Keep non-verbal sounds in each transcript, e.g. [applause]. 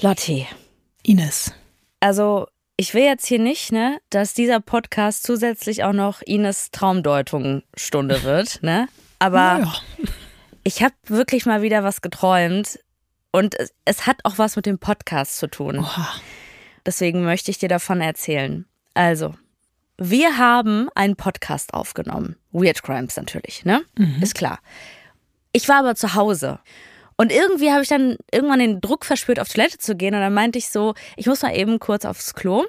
Lotti. Ines. Also, ich will jetzt hier nicht, ne, dass dieser Podcast zusätzlich auch noch Ines Traumdeutung-Stunde wird, [laughs] ne? Aber Naja. ich habe wirklich mal wieder was geträumt und es, es hat auch was mit dem Podcast zu tun. Oha. Deswegen möchte ich dir davon erzählen. Also, wir haben einen Podcast aufgenommen. Weird Crimes natürlich, ne? Ist klar. Ich war aber zu Hause. Und irgendwie habe ich dann irgendwann den Druck verspürt, auf Toilette zu gehen. Und dann meinte ich so, ich muss mal eben kurz aufs Klo.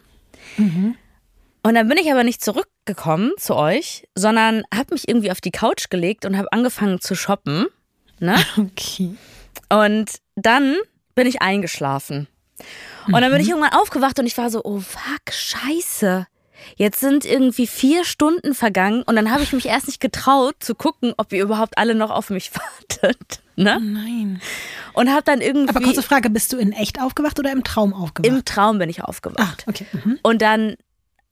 Und dann bin ich aber nicht zurückgekommen zu euch, sondern habe mich irgendwie auf die Couch gelegt und habe angefangen zu shoppen. Ne? [laughs] Okay. Und dann bin ich eingeschlafen. Und dann bin ich irgendwann aufgewacht und ich war so, oh fuck, scheiße. Jetzt sind irgendwie vier Stunden vergangen und dann habe ich mich erst nicht getraut zu gucken, ob ihr überhaupt alle noch auf mich [laughs] wartet. Ne? Nein. Und habe dann irgendwie Aber kurze Frage, bist du in echt aufgewacht oder im Traum aufgewacht? im Traum bin ich aufgewacht. okay. Mhm. Und dann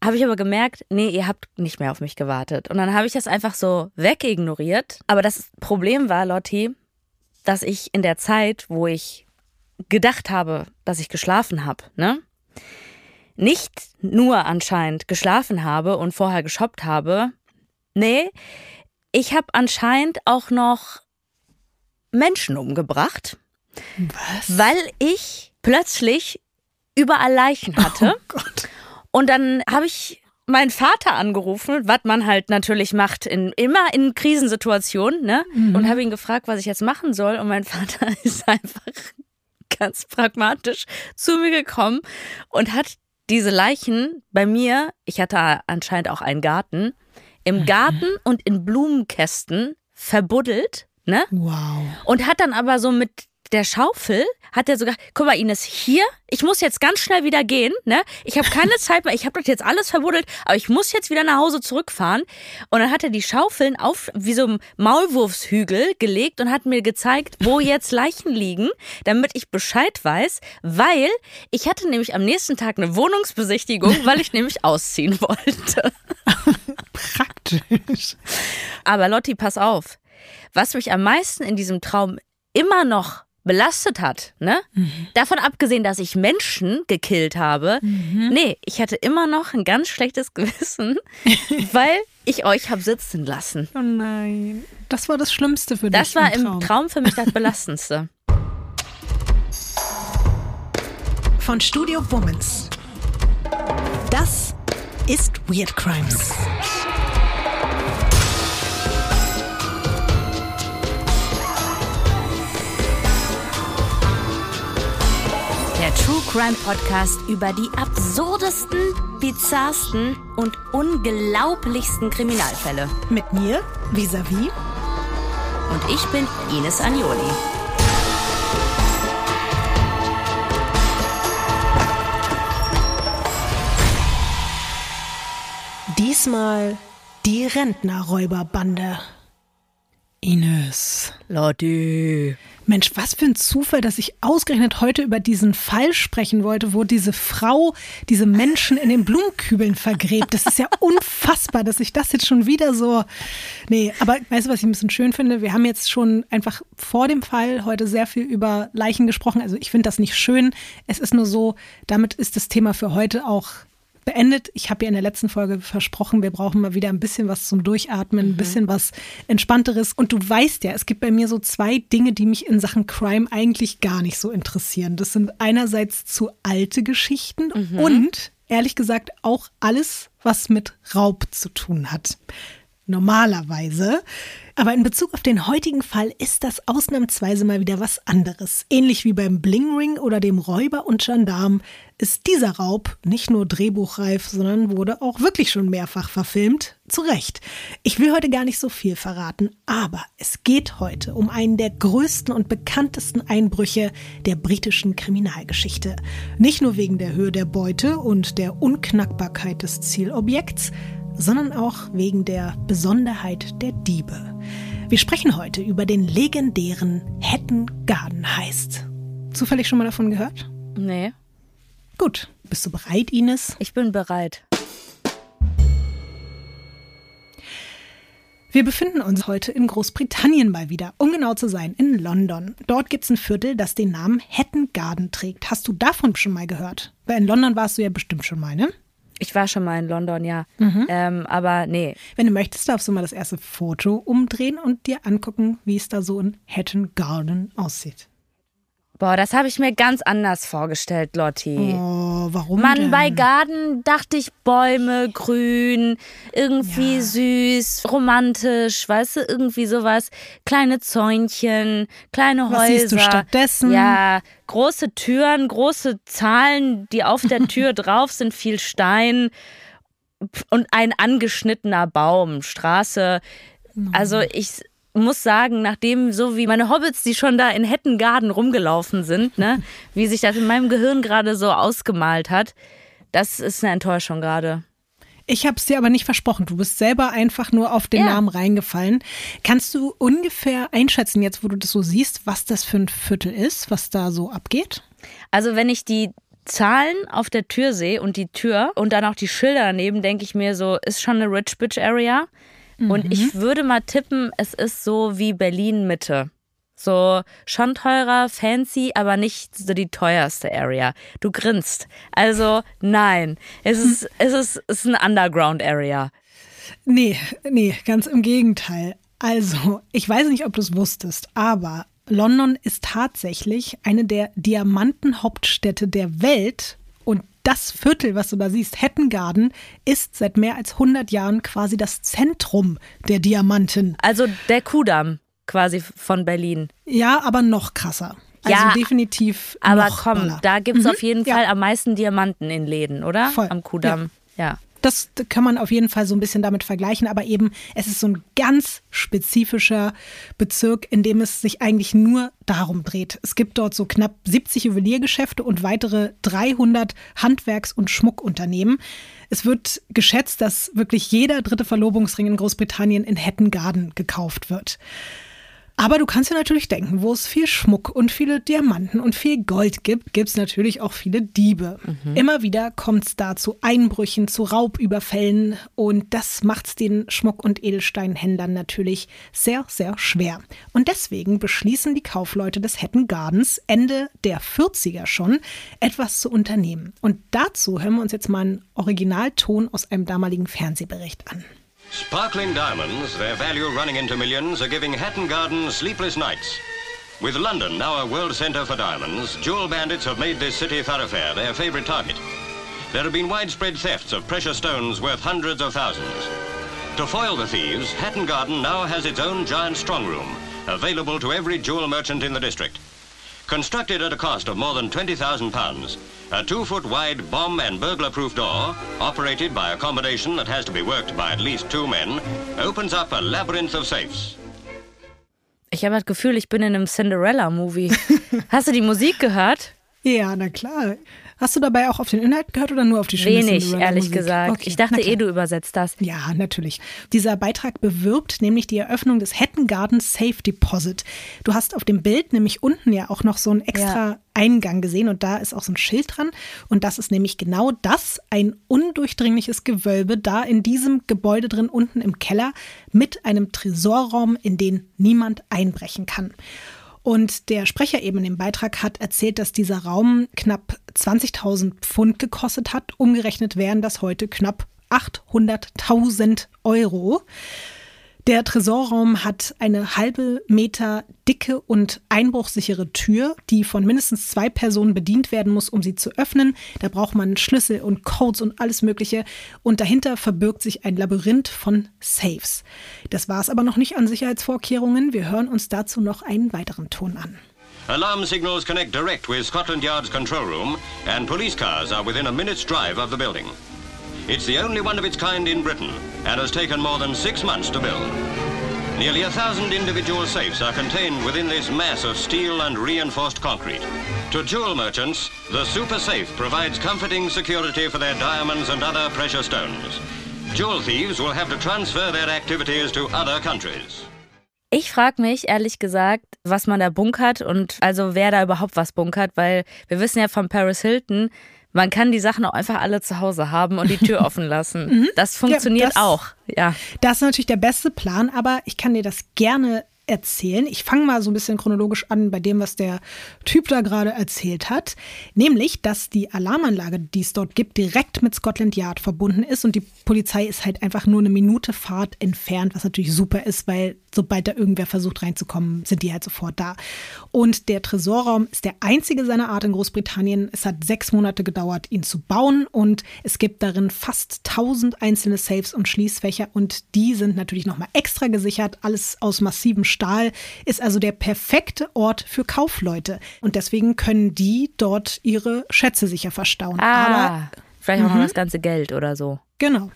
habe ich aber gemerkt, nee, ihr habt nicht mehr auf mich gewartet. Und dann habe ich das einfach so wegignoriert. Aber das Problem war, Lotti, dass ich in der Zeit, wo ich gedacht habe, dass ich geschlafen habe, ne? Nicht nur anscheinend geschlafen habe und vorher geshoppt habe. Nee, ich habe anscheinend auch noch Menschen umgebracht, Was? weil ich plötzlich überall Leichen hatte. Oh Gott. Und dann habe ich meinen Vater angerufen, was man halt natürlich macht, in, immer in Krisensituationen, ne? Und habe ihn gefragt, was ich jetzt machen soll. Und mein [laughs] Vater ist einfach ganz pragmatisch zu mir gekommen und hat diese Leichen bei mir, ich hatte anscheinend auch einen Garten, im Garten und in Blumenkästen verbuddelt, ne? Wow. Und hat dann aber so mit der Schaufel, hat er sogar, guck mal Ines, hier, ich muss jetzt ganz schnell wieder gehen, ne? Ich habe keine [laughs] Zeit mehr, ich habe das jetzt alles verbuddelt, aber ich muss jetzt wieder nach Hause zurückfahren. Und dann hat er die Schaufeln auf wie so einem Maulwurfshügel gelegt und hat mir gezeigt, wo jetzt Leichen liegen, damit ich Bescheid weiß, weil ich hatte nämlich am nächsten Tag eine Wohnungsbesichtigung, weil ich nämlich [laughs] ausziehen wollte. [laughs] Praktisch. Aber Lotti, pass auf. Was mich am meisten in diesem Traum immer noch belastet hat, ne? Davon abgesehen, dass ich Menschen gekillt habe, nee, ich hatte immer noch ein ganz schlechtes [laughs] Gewissen, [laughs] weil ich euch hab sitzen lassen. Oh nein. Das war das Schlimmste für Das dich. war im im Traum für mich das [laughs] Belastendste. Von Studio Womans. Das ist Weird Crimes. Der True Crime Podcast über die absurdesten, bizarrsten und unglaublichsten Kriminalfälle. Mit mir, vis-à-vis. Und ich bin Ines Agnoli. Diesmal die Rentnerräuberbande. Ines. Lotti. Mensch, was für ein Zufall, dass ich ausgerechnet heute über diesen Fall sprechen wollte, wo diese Frau diese Menschen in den Blumenkübeln vergräbt. Das ist ja [laughs] unfassbar, dass ich das jetzt schon wieder so. Nee, aber weißt du, was ich ein bisschen schön finde? Wir haben jetzt schon einfach vor dem Fall heute sehr viel über Leichen gesprochen. Also ich finde das nicht schön. Es ist nur so, damit ist das Thema für heute auch beendet. Ich habe ja in der letzten Folge versprochen, wir brauchen mal wieder ein bisschen was zum Durchatmen, ein bisschen was Entspannteres. Und du weißt ja, es gibt bei mir so zwei Dinge, die mich in Sachen Crime eigentlich gar nicht so interessieren. Das sind einerseits zu alte Geschichten und ehrlich gesagt auch alles, was mit Raub zu tun hat. Normalerweise. Aber in Bezug auf den heutigen Fall ist das ausnahmsweise mal wieder was anderes. Ähnlich wie beim Bling Ring oder dem Räuber und Gendarm ist dieser Raub nicht nur drehbuchreif, sondern wurde auch wirklich schon mehrfach verfilmt. Zu Recht. Ich will heute gar nicht so viel verraten, aber es geht heute um einen der größten und bekanntesten Einbrüche der britischen Kriminalgeschichte. Nicht nur wegen der Höhe der Beute und der Unknackbarkeit des Zielobjekts, sondern auch wegen der Besonderheit der Diebe. Wir sprechen heute über den legendären Hatton Garden Heist. Zufällig schon mal davon gehört? Nee, Gut. Bist du bereit, Ines? ich bin bereit. Wir befinden uns heute in Großbritannien mal wieder, um genau zu sein, in London. Dort gibt es ein Viertel, das den Namen Hatton Garden trägt. Hast du davon schon mal gehört? Weil in London warst du ja bestimmt schon mal, ne? Ich war schon mal in London, ja. Mhm. Ähm, aber nee. Wenn du möchtest, darfst du mal das erste Foto umdrehen und dir angucken, wie es da so in Hatton Garden aussieht. Boah, das habe ich mir ganz anders vorgestellt, Lotti. Oh, warum Mann, denn? bei Garten dachte ich Bäume, grün, irgendwie Ja. süß, romantisch, weißt du, irgendwie sowas. Kleine Zäunchen, kleine Häuser. Was siehst du stattdessen? Ja, große Türen, große Zahlen, die auf der Tür [laughs] drauf sind, viel Stein und ein angeschnittener Baum, Straße. Also ich muss sagen, nachdem so wie meine Hobbits, die schon da in Hettengarden rumgelaufen sind, ne, [laughs] wie sich das in meinem Gehirn gerade so ausgemalt hat, das ist eine Enttäuschung gerade. Ich habe es dir aber nicht versprochen. Du bist selber einfach nur auf den Ja. Namen reingefallen. Kannst du ungefähr einschätzen, jetzt wo du das so siehst, was das für ein Viertel ist, was da so abgeht? Also wenn ich die Zahlen auf der Tür sehe und die Tür und dann auch die Schilder daneben, denke ich mir so, ist schon eine Rich Bitch Area. Und ich würde mal tippen, es ist so wie Berlin Mitte. So schon teurer, fancy, aber nicht so die teuerste Area. Du grinst. Also nein, es ist, es ist, es ist eine Underground Area. Nee, nee, ganz im Gegenteil. Also, ich weiß nicht, ob du es wusstest, aber London ist tatsächlich eine der Diamantenhauptstädte der Welt. Das Viertel, was du da siehst, Hatton Garden, ist seit mehr als 100 Jahren quasi das Zentrum der Diamanten. Also der Kudamm quasi von Berlin. Ja, aber noch krasser. Also Ja, definitiv Aber komm, doller. da gibt's auf jeden ja. Fall am meisten Diamanten in Läden, oder? Voll, Am Kudamm. Ja. Das kann man auf jeden Fall so ein bisschen damit vergleichen, aber eben, es ist so ein ganz spezifischer Bezirk, in dem es sich eigentlich nur darum dreht. Es gibt dort so knapp 70 Juweliergeschäfte und weitere 300 Handwerks- und Schmuckunternehmen. Es wird geschätzt, dass wirklich jeder dritte Verlobungsring in Großbritannien in Hatton Garden gekauft wird. Aber du kannst dir natürlich denken, wo es viel Schmuck und viele Diamanten und viel Gold gibt, gibt es natürlich auch viele Diebe. Immer wieder kommt es da zu Einbrüchen, zu Raubüberfällen und das macht es den Schmuck- und Edelsteinhändlern natürlich sehr, sehr schwer. Und deswegen beschließen die Kaufleute des Hatton Gardens Ende der 40er schon, etwas zu unternehmen. Und dazu hören wir uns jetzt mal einen Originalton aus einem damaligen Fernsehbericht an. Sparkling diamonds, their value running into millions, are giving Hatton Garden sleepless nights. With London now a world centre for diamonds, jewel bandits have made this city thoroughfare their favourite target. There have been widespread thefts of precious stones worth hundreds of thousands. To foil the thieves, Hatton Garden now has its own giant strong room, available to every jewel merchant in the district. Constructed at a cost of more than £20,000, a two foot wide bomb and burglar proof door, operated by a combination that has to be worked by at least two men, opens up a labyrinth of safes. Ich habe das Gefühl, ich bin in einem Cinderella-Movie. [laughs] Hast du die Musik gehört? Ja, na klar. Hast du dabei auch auf den Inhalt gehört oder nur auf die schöne Wenig, ehrlich Musik? gesagt. Okay, ich dachte eh, du übersetzt das. Ja, natürlich. Dieser Beitrag bewirbt nämlich die Eröffnung des Hatton Garden Safe Deposit. Du hast auf dem Bild nämlich unten ja auch noch so einen extra Ja. Eingang gesehen und da ist auch so ein Schild dran. Und das ist nämlich genau das, ein undurchdringliches Gewölbe da in diesem Gebäude drin unten im Keller mit einem Tresorraum, in den niemand einbrechen kann. Und der Sprecher eben dem Beitrag hat erzählt, dass dieser Raum knapp 20.000 Pfund gekostet hat. Umgerechnet wären das heute knapp 800.000 Euro. Der Tresorraum hat eine halbe Meter dicke und einbruchsichere Tür, die von mindestens zwei Personen bedient werden muss, um sie zu öffnen. Da braucht man Schlüssel und Codes und alles Mögliche. Und dahinter verbirgt sich ein Labyrinth von Safes. Das war es aber noch nicht an Sicherheitsvorkehrungen. Wir hören uns dazu noch einen weiteren Ton an. Alarm signals connect direct with Scotland Yard's control room, and police cars are within a minute's drive of the building. It's the only one of its kind in Britain and has taken more than six months to build. Nearly a thousand individual safes are contained within this mass of steel and reinforced concrete. To jewel merchants, the Super Safe provides comforting security for their diamonds and other precious stones. Jewel thieves will have to transfer their activities to other countries. Ich frage mich ehrlich gesagt, was man da bunkert und also wer da überhaupt was bunkert, weil wir wissen ja von Paris Hilton, man kann die Sachen auch einfach alle zu Hause haben und die Tür [laughs] offen lassen. Mhm. Das funktioniert ja, das, auch. Ja. Das ist natürlich der beste Plan, aber ich kann dir das gerne erzählen. Ich fange mal so ein bisschen chronologisch an bei dem, was der Typ da gerade erzählt hat. Nämlich, dass die Alarmanlage, die es dort gibt, direkt mit Scotland Yard verbunden ist und die Polizei ist halt einfach nur eine Minute Fahrt entfernt, was natürlich super ist, weil sobald da irgendwer versucht reinzukommen, sind die halt sofort da. Und der Tresorraum ist der einzige seiner Art in Großbritannien. Es hat sechs Monate gedauert, ihn zu bauen und es gibt darin fast tausend einzelne Safes und Schließfächer und die sind natürlich nochmal extra gesichert, alles aus massivem Stahl, ist also der perfekte Ort für Kaufleute und deswegen können die dort ihre Schätze sicher verstauen. Ah, Aber vielleicht auch noch mhm. das ganze Geld oder so. Genau.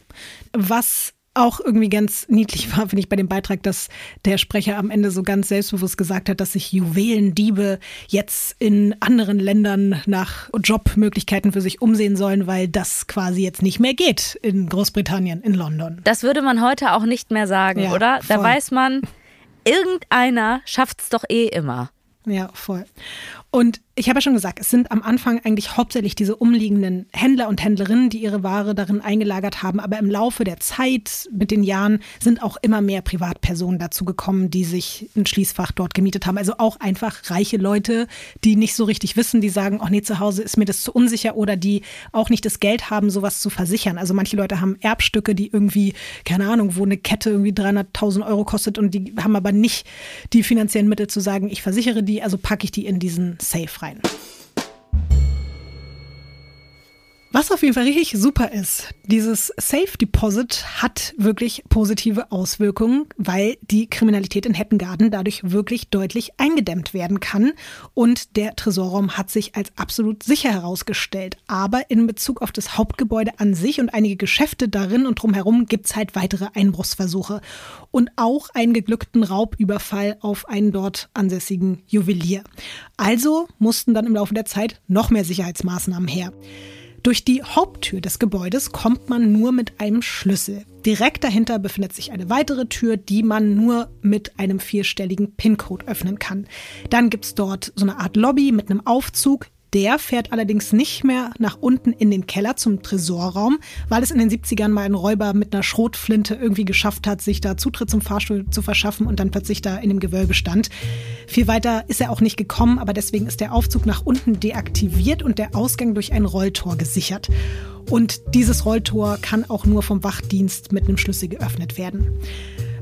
Was auch irgendwie ganz niedlich war, finde ich, bei dem Beitrag, dass der Sprecher am Ende so ganz selbstbewusst gesagt hat, dass sich Juwelendiebe jetzt in anderen Ländern nach Jobmöglichkeiten für sich umsehen sollen, weil das quasi jetzt nicht mehr geht in Großbritannien, in London. Das würde man heute auch nicht mehr sagen, ja, oder? Da weiß man, irgendeiner schafft es doch eh immer. Ja, voll. Und ich habe ja schon gesagt, es sind am Anfang eigentlich hauptsächlich diese umliegenden Händler und Händlerinnen, die ihre Ware darin eingelagert haben. Aber im Laufe der Zeit, mit den Jahren, sind auch immer mehr Privatpersonen dazu gekommen, die sich ein Schließfach dort gemietet haben. Also auch einfach reiche Leute, die nicht so richtig wissen, die sagen, oh nee, zu Hause ist mir das zu unsicher oder die auch nicht das Geld haben, sowas zu versichern. Also manche Leute haben Erbstücke, die irgendwie, keine Ahnung, wo eine Kette irgendwie 300.000 Euro kostet und die haben aber nicht die finanziellen Mittel zu sagen, ich versichere die, also packe ich die in diesen Safe rein. Was auf jeden Fall richtig super ist, dieses Safe Deposit hat wirklich positive Auswirkungen, weil die Kriminalität in Hettengarden dadurch wirklich deutlich eingedämmt werden kann. Und der Tresorraum hat sich als absolut sicher herausgestellt. Aber in Bezug auf das Hauptgebäude an sich und einige Geschäfte darin und drumherum gibt es halt weitere Einbruchsversuche. Und auch einen geglückten Raubüberfall auf einen dort ansässigen Juwelier. Also mussten dann im Laufe der Zeit noch mehr Sicherheitsmaßnahmen her. Durch die Haupttür des Gebäudes kommt man nur mit einem Schlüssel. Direkt dahinter befindet sich eine weitere Tür, die man nur mit einem vierstelligen PIN-Code öffnen kann. Dann gibt es dort so eine Art Lobby mit einem Aufzug, der fährt allerdings nicht mehr nach unten in den Keller zum Tresorraum, weil es in den 70ern mal ein Räuber mit einer Schrotflinte irgendwie geschafft hat, sich da Zutritt zum Fahrstuhl zu verschaffen und dann plötzlich da in dem Gewölbe stand. Viel weiter ist er auch nicht gekommen, aber deswegen ist der Aufzug nach unten deaktiviert und der Ausgang durch ein Rolltor gesichert. Und dieses Rolltor kann auch nur vom Wachdienst mit einem Schlüssel geöffnet werden.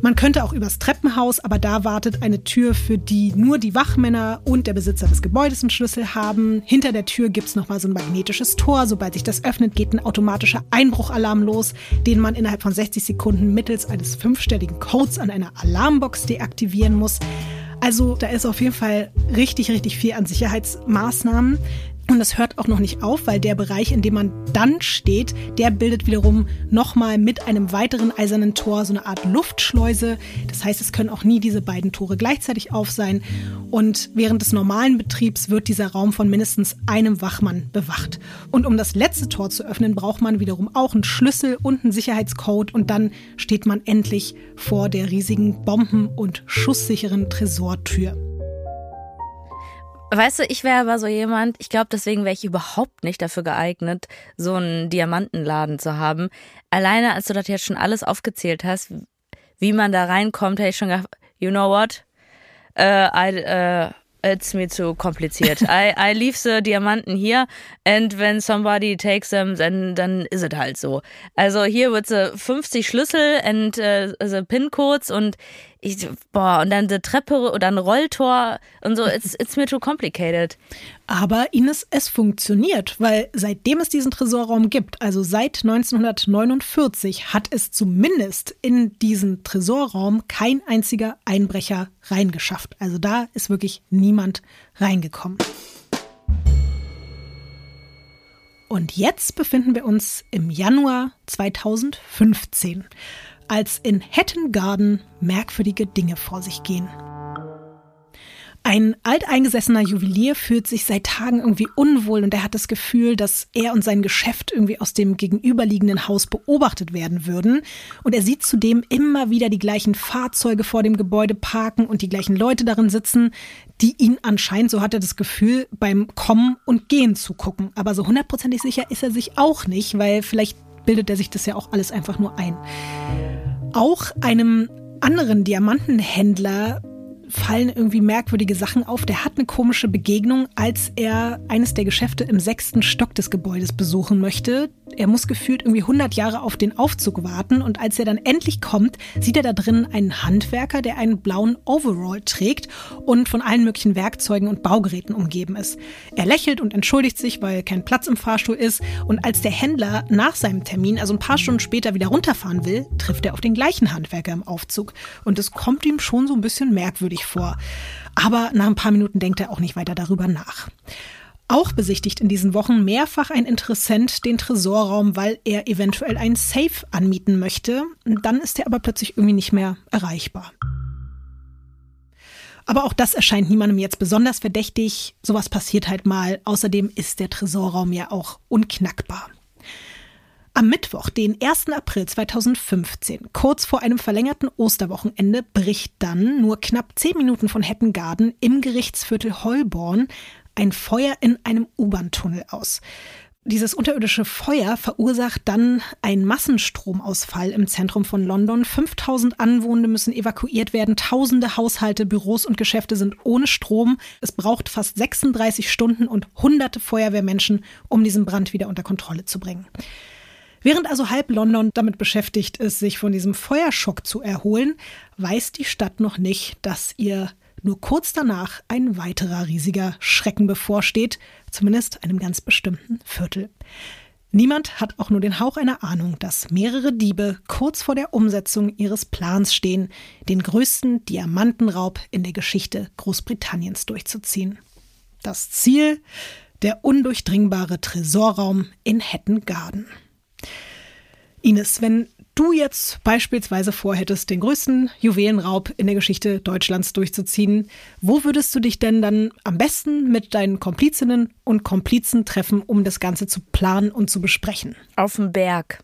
Man könnte auch übers Treppenhaus, aber da wartet eine Tür, für die nur die Wachmänner und der Besitzer des Gebäudes einen Schlüssel haben. Hinter der Tür gibt es nochmal so ein magnetisches Tor. Sobald sich das öffnet, geht ein automatischer Einbruchalarm los, den man innerhalb von 60 Sekunden mittels eines fünfstelligen Codes an einer Alarmbox deaktivieren muss. Also da ist auf jeden Fall richtig, richtig viel an Sicherheitsmaßnahmen. Und das hört auch noch nicht auf, weil der Bereich, in dem man dann steht, der bildet wiederum nochmal mit einem weiteren eisernen Tor so eine Art Luftschleuse. Das heißt, es können auch nie diese beiden Tore gleichzeitig auf sein. Und während des normalen Betriebs wird dieser Raum von mindestens einem Wachmann bewacht. Und um das letzte Tor zu öffnen, braucht man wiederum auch einen Schlüssel und einen Sicherheitscode. Und dann steht man endlich vor der riesigen bomben- und schusssicheren Tresortür. Weißt du, ich wäre aber so jemand, ich glaube, deswegen wäre ich überhaupt nicht dafür geeignet, so einen Diamantenladen zu haben. Alleine, als du das jetzt schon alles aufgezählt hast, wie man da reinkommt, hätte ich schon gedacht, you know what? Uh, I, uh, it's me too kompliziert. [laughs] I, I leave the Diamanten hier and when somebody takes them, then, dann ist es halt so. Also hier wird sie 50 Schlüssel and uh, the PIN-Codes und ich, boah, und dann die Treppe oder ein Rolltor und so, it's, it's me too complicated. Aber Ines, es funktioniert, weil seitdem es diesen Tresorraum gibt, also seit 1949, hat es zumindest in diesen Tresorraum kein einziger Einbrecher reingeschafft. Also da ist wirklich niemand reingekommen. Und jetzt befinden wir uns im Januar 2015 als in Hatton Garden merkwürdige Dinge vor sich gehen. Ein alteingesessener Juwelier fühlt sich seit Tagen irgendwie unwohl und er hat das Gefühl, dass er und sein Geschäft irgendwie aus dem gegenüberliegenden Haus beobachtet werden würden. Und er sieht zudem immer wieder die gleichen Fahrzeuge vor dem Gebäude parken und die gleichen Leute darin sitzen, die ihn anscheinend, so hat er das Gefühl, beim Kommen und Gehen zugucken. Aber so hundertprozentig sicher ist er sich auch nicht, weil vielleicht bildet er sich das ja auch alles einfach nur ein. Auch einem anderen Diamantenhändler fallen irgendwie merkwürdige Sachen auf. Der hat eine komische Begegnung, als er eines der Geschäfte im sechsten Stock des Gebäudes besuchen möchte. Er muss gefühlt irgendwie 100 Jahre auf den Aufzug warten und als er dann endlich kommt, sieht er da drin einen Handwerker, der einen blauen Overall trägt und von allen möglichen Werkzeugen und Baugeräten umgeben ist. Er lächelt und entschuldigt sich, weil kein Platz im Fahrstuhl ist und als der Händler nach seinem Termin, also ein paar Stunden später wieder runterfahren will, trifft er auf den gleichen Handwerker im Aufzug und es kommt ihm schon so ein bisschen merkwürdig vor. Aber nach ein paar Minuten denkt er auch nicht weiter darüber nach. Auch besichtigt in diesen Wochen mehrfach ein Interessent den Tresorraum, weil er eventuell ein Safe anmieten möchte. Dann ist er aber plötzlich irgendwie nicht mehr erreichbar. Aber auch das erscheint niemandem jetzt besonders verdächtig. Sowas passiert halt mal. Außerdem ist der Tresorraum ja auch unknackbar. Am Mittwoch, den 1. April 2015, kurz vor einem verlängerten Osterwochenende, bricht dann, nur knapp zehn Minuten von Hettengarden, im Gerichtsviertel Holborn ein Feuer in einem U-Bahn-Tunnel aus. Dieses unterirdische Feuer verursacht dann einen Massenstromausfall im Zentrum von London. 5000 Anwohner müssen evakuiert werden. Tausende Haushalte, Büros und Geschäfte sind ohne Strom. Es braucht fast 36 Stunden und hunderte Feuerwehrmenschen, um diesen Brand wieder unter Kontrolle zu bringen. Während also halb London damit beschäftigt ist, sich von diesem Feuerschock zu erholen, weiß die Stadt noch nicht, dass ihr nur kurz danach ein weiterer riesiger Schrecken bevorsteht, zumindest einem ganz bestimmten Viertel. Niemand hat auch nur den Hauch einer Ahnung, dass mehrere Diebe kurz vor der Umsetzung ihres Plans stehen, den größten Diamantenraub in der Geschichte Großbritanniens durchzuziehen. Das Ziel? Der undurchdringbare Tresorraum in Hatton Garden. Ines, wenn du jetzt beispielsweise vorhättest, den größten Juwelenraub in der Geschichte Deutschlands durchzuziehen, wo würdest du dich denn dann am besten mit deinen Komplizinnen und Komplizen treffen, um das Ganze zu planen und zu besprechen? Auf dem Berg,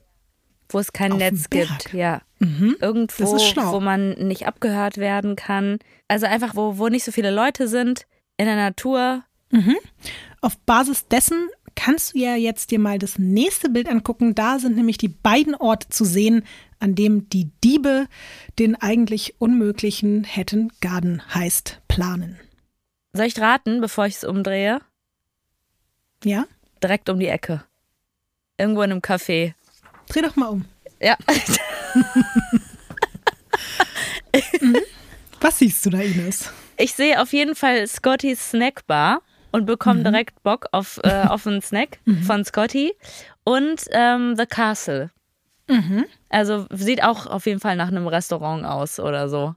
wo es kein Auf Netz gibt, ja. Mhm. Irgendwo, wo man nicht abgehört werden kann. Also einfach, wo, wo nicht so viele Leute sind, in der Natur. Auf Basis dessen kannst du ja jetzt dir mal das nächste Bild angucken. Da sind nämlich die beiden Orte zu sehen, an dem die Diebe den eigentlich unmöglichen Hatton Garden heißt planen. Soll ich raten, bevor ich es umdrehe? Ja? Direkt um die Ecke. Irgendwo in einem Café. Dreh doch mal um. Ja. [laughs] [laughs] Was siehst du da, Ines? Ich sehe auf jeden Fall Scottys Snackbar und bekomme direkt Bock auf, äh, [laughs] auf einen Snack von Scotty. Und ähm, The Castle. Also sieht auch auf jeden Fall nach einem Restaurant aus oder so.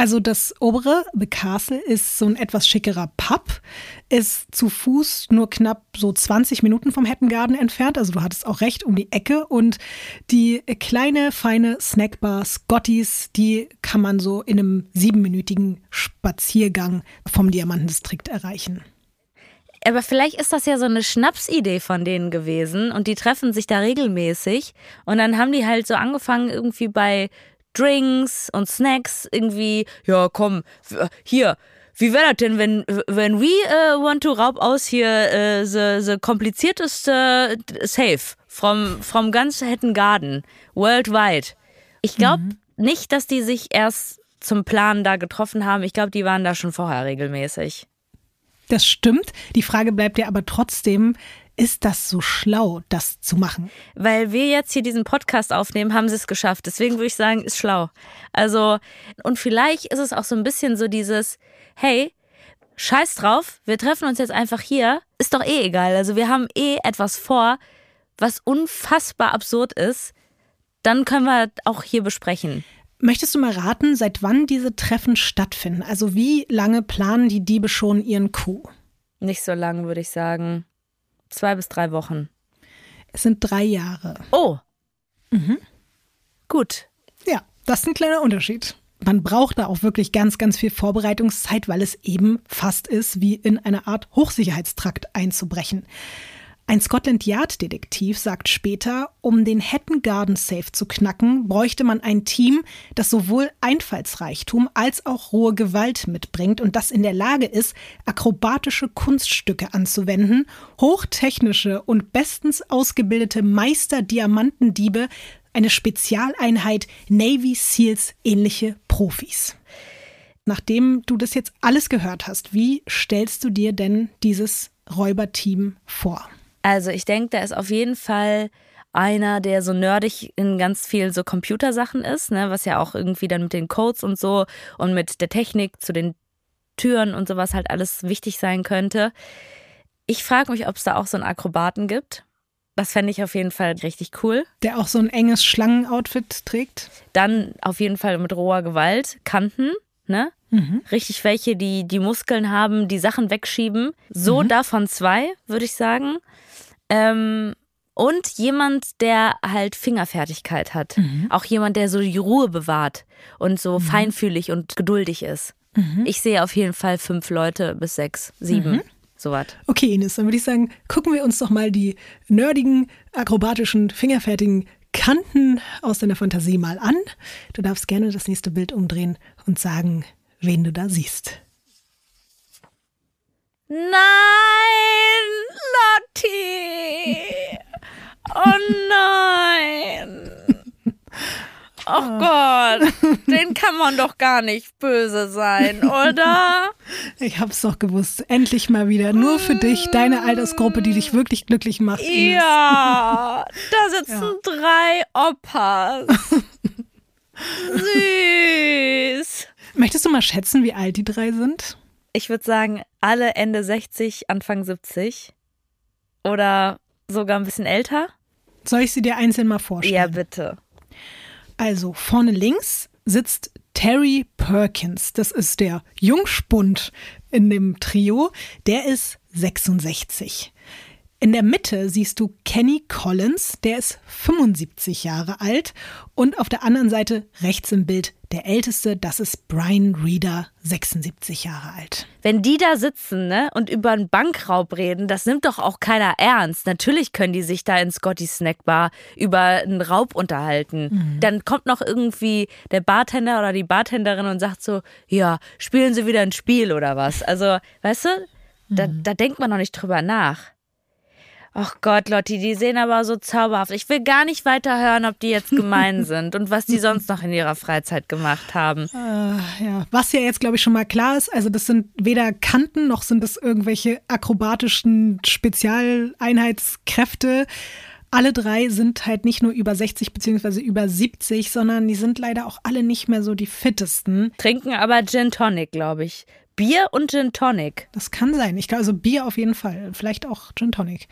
Also das obere, The Castle, ist so ein etwas schickerer Pub, ist zu Fuß nur knapp so 20 Minuten vom Hatton Garden entfernt, also du hattest auch recht, um die Ecke. Und die kleine, feine Snackbar Scotties, die kann man so in einem siebenminütigen Spaziergang vom Diamantendistrikt erreichen. Aber vielleicht ist das ja so eine Schnapsidee von denen gewesen und die treffen sich da regelmäßig und dann haben die halt so angefangen irgendwie bei Drinks und Snacks irgendwie, ja komm, hier, wie wäre das denn, wenn, wenn we uh, want to raub aus hier uh, the, the komplizierteste Safe from, from ganz Hatton Garden, worldwide. Ich glaube nicht, dass die sich erst zum Plan da getroffen haben. Ich glaube, die waren da schon vorher regelmäßig. Das stimmt. Die Frage bleibt ja aber trotzdem, ist das so schlau, das zu machen? weil wir jetzt hier diesen Podcast aufnehmen, haben sie es geschafft. Deswegen würde ich sagen, ist schlau. Also, und vielleicht ist es auch so ein bisschen so dieses, hey, scheiß drauf, wir treffen uns jetzt einfach hier, ist doch eh egal. Also wir haben eh etwas vor, was unfassbar absurd ist. Dann können wir auch hier besprechen. Möchtest du mal raten, seit wann diese Treffen stattfinden? Also wie lange planen die Diebe schon ihren Coup? Nicht so lang, würde ich sagen. Zwei bis drei Wochen. Es sind drei Jahre. Oh. Gut. Ja, das ist ein kleiner Unterschied. man braucht da auch wirklich ganz, ganz viel Vorbereitungszeit, weil es eben fast ist, wie in eine Art Hochsicherheitstrakt einzubrechen. Ein Scotland Yard-Detektiv sagt später, um den Hatton Garden Safe zu knacken, bräuchte man ein Team, das sowohl Einfallsreichtum als auch rohe Gewalt mitbringt und das in der Lage ist, akrobatische Kunststücke anzuwenden, hochtechnische und bestens ausgebildete Meister-Diamantendiebe, eine Spezialeinheit Navy Seals ähnliche Profis. Nachdem du das jetzt alles gehört hast, wie stellst du dir denn dieses Räuberteam vor? Also ich denke, da ist auf jeden Fall einer, der so nerdig in ganz viel so Computersachen ist, ne, was ja auch irgendwie dann mit den Codes und so und mit der Technik zu den Türen und sowas halt alles wichtig sein könnte. Ich frage mich, ob es da auch so einen Akrobaten gibt. Das fände ich auf jeden Fall richtig cool. Der auch so ein enges Schlangenoutfit trägt. Dann auf jeden Fall mit roher Gewalt, Kanten, ne? Mhm. Richtig welche, die die Muskeln haben, die Sachen wegschieben. So mhm. davon zwei, würde ich sagen. Ähm, und jemand, der halt Fingerfertigkeit hat. Mhm. Auch jemand, der so die Ruhe bewahrt und so mhm. feinfühlig und geduldig ist. Mhm. Ich sehe auf jeden Fall fünf Leute bis sechs, sieben. Mhm. Sowas. Okay, Ines, dann würde ich sagen, gucken wir uns doch mal die nerdigen, akrobatischen, fingerfertigen Kanten aus deiner Fantasie mal an. Du darfst gerne das nächste Bild umdrehen und sagen, wen du da siehst. Nein, Lotti! Oh nein! Oh Gott, den kann man doch gar nicht böse sein, oder? Ich hab's doch gewusst. Endlich mal wieder. Nur für dich, deine Altersgruppe, die dich wirklich glücklich macht. Ines. Ja, da sitzen ja. drei Opas. [laughs] Süß. Möchtest du mal schätzen, wie alt die drei sind? ich würde sagen, alle Ende 60, Anfang 70 oder sogar ein bisschen älter. Soll ich sie dir einzeln mal vorstellen? Ja, bitte. Also vorne links sitzt Terry Perkins. Das ist der Jungspund in dem Trio. Der ist 66. In der Mitte siehst du Kenny Collins, der ist 75 Jahre alt. Und auf der anderen Seite rechts im Bild der Älteste, das ist Brian Reeder, 76 Jahre alt. Wenn die da sitzen ne, und über einen Bankraub reden, das nimmt doch auch keiner ernst. Natürlich können die sich da in Scotty's Snackbar über einen Raub unterhalten. Mhm. Dann kommt noch irgendwie der Bartender oder die Bartenderin und sagt so, ja, spielen Sie wieder ein Spiel oder was. Also, weißt du, da, mhm. da denkt man noch nicht drüber nach. Ach Gott, Lotti, die sehen aber so zauberhaft. Ich will gar nicht weiter hören, ob die jetzt gemein [laughs] sind und was die sonst noch in ihrer Freizeit gemacht haben. Äh, ja, was ja jetzt, glaube ich, schon mal klar ist, also das sind weder Kanten noch sind es irgendwelche akrobatischen Spezialeinheitskräfte. Alle drei sind halt nicht nur über 60 beziehungsweise über 70, sondern die sind leider auch alle nicht mehr so die fittesten. Trinken aber Gin Tonic, glaube ich. Bier und Gin Tonic. Das kann sein. Ich glaube, also Bier auf jeden Fall. Vielleicht auch Gin Tonic.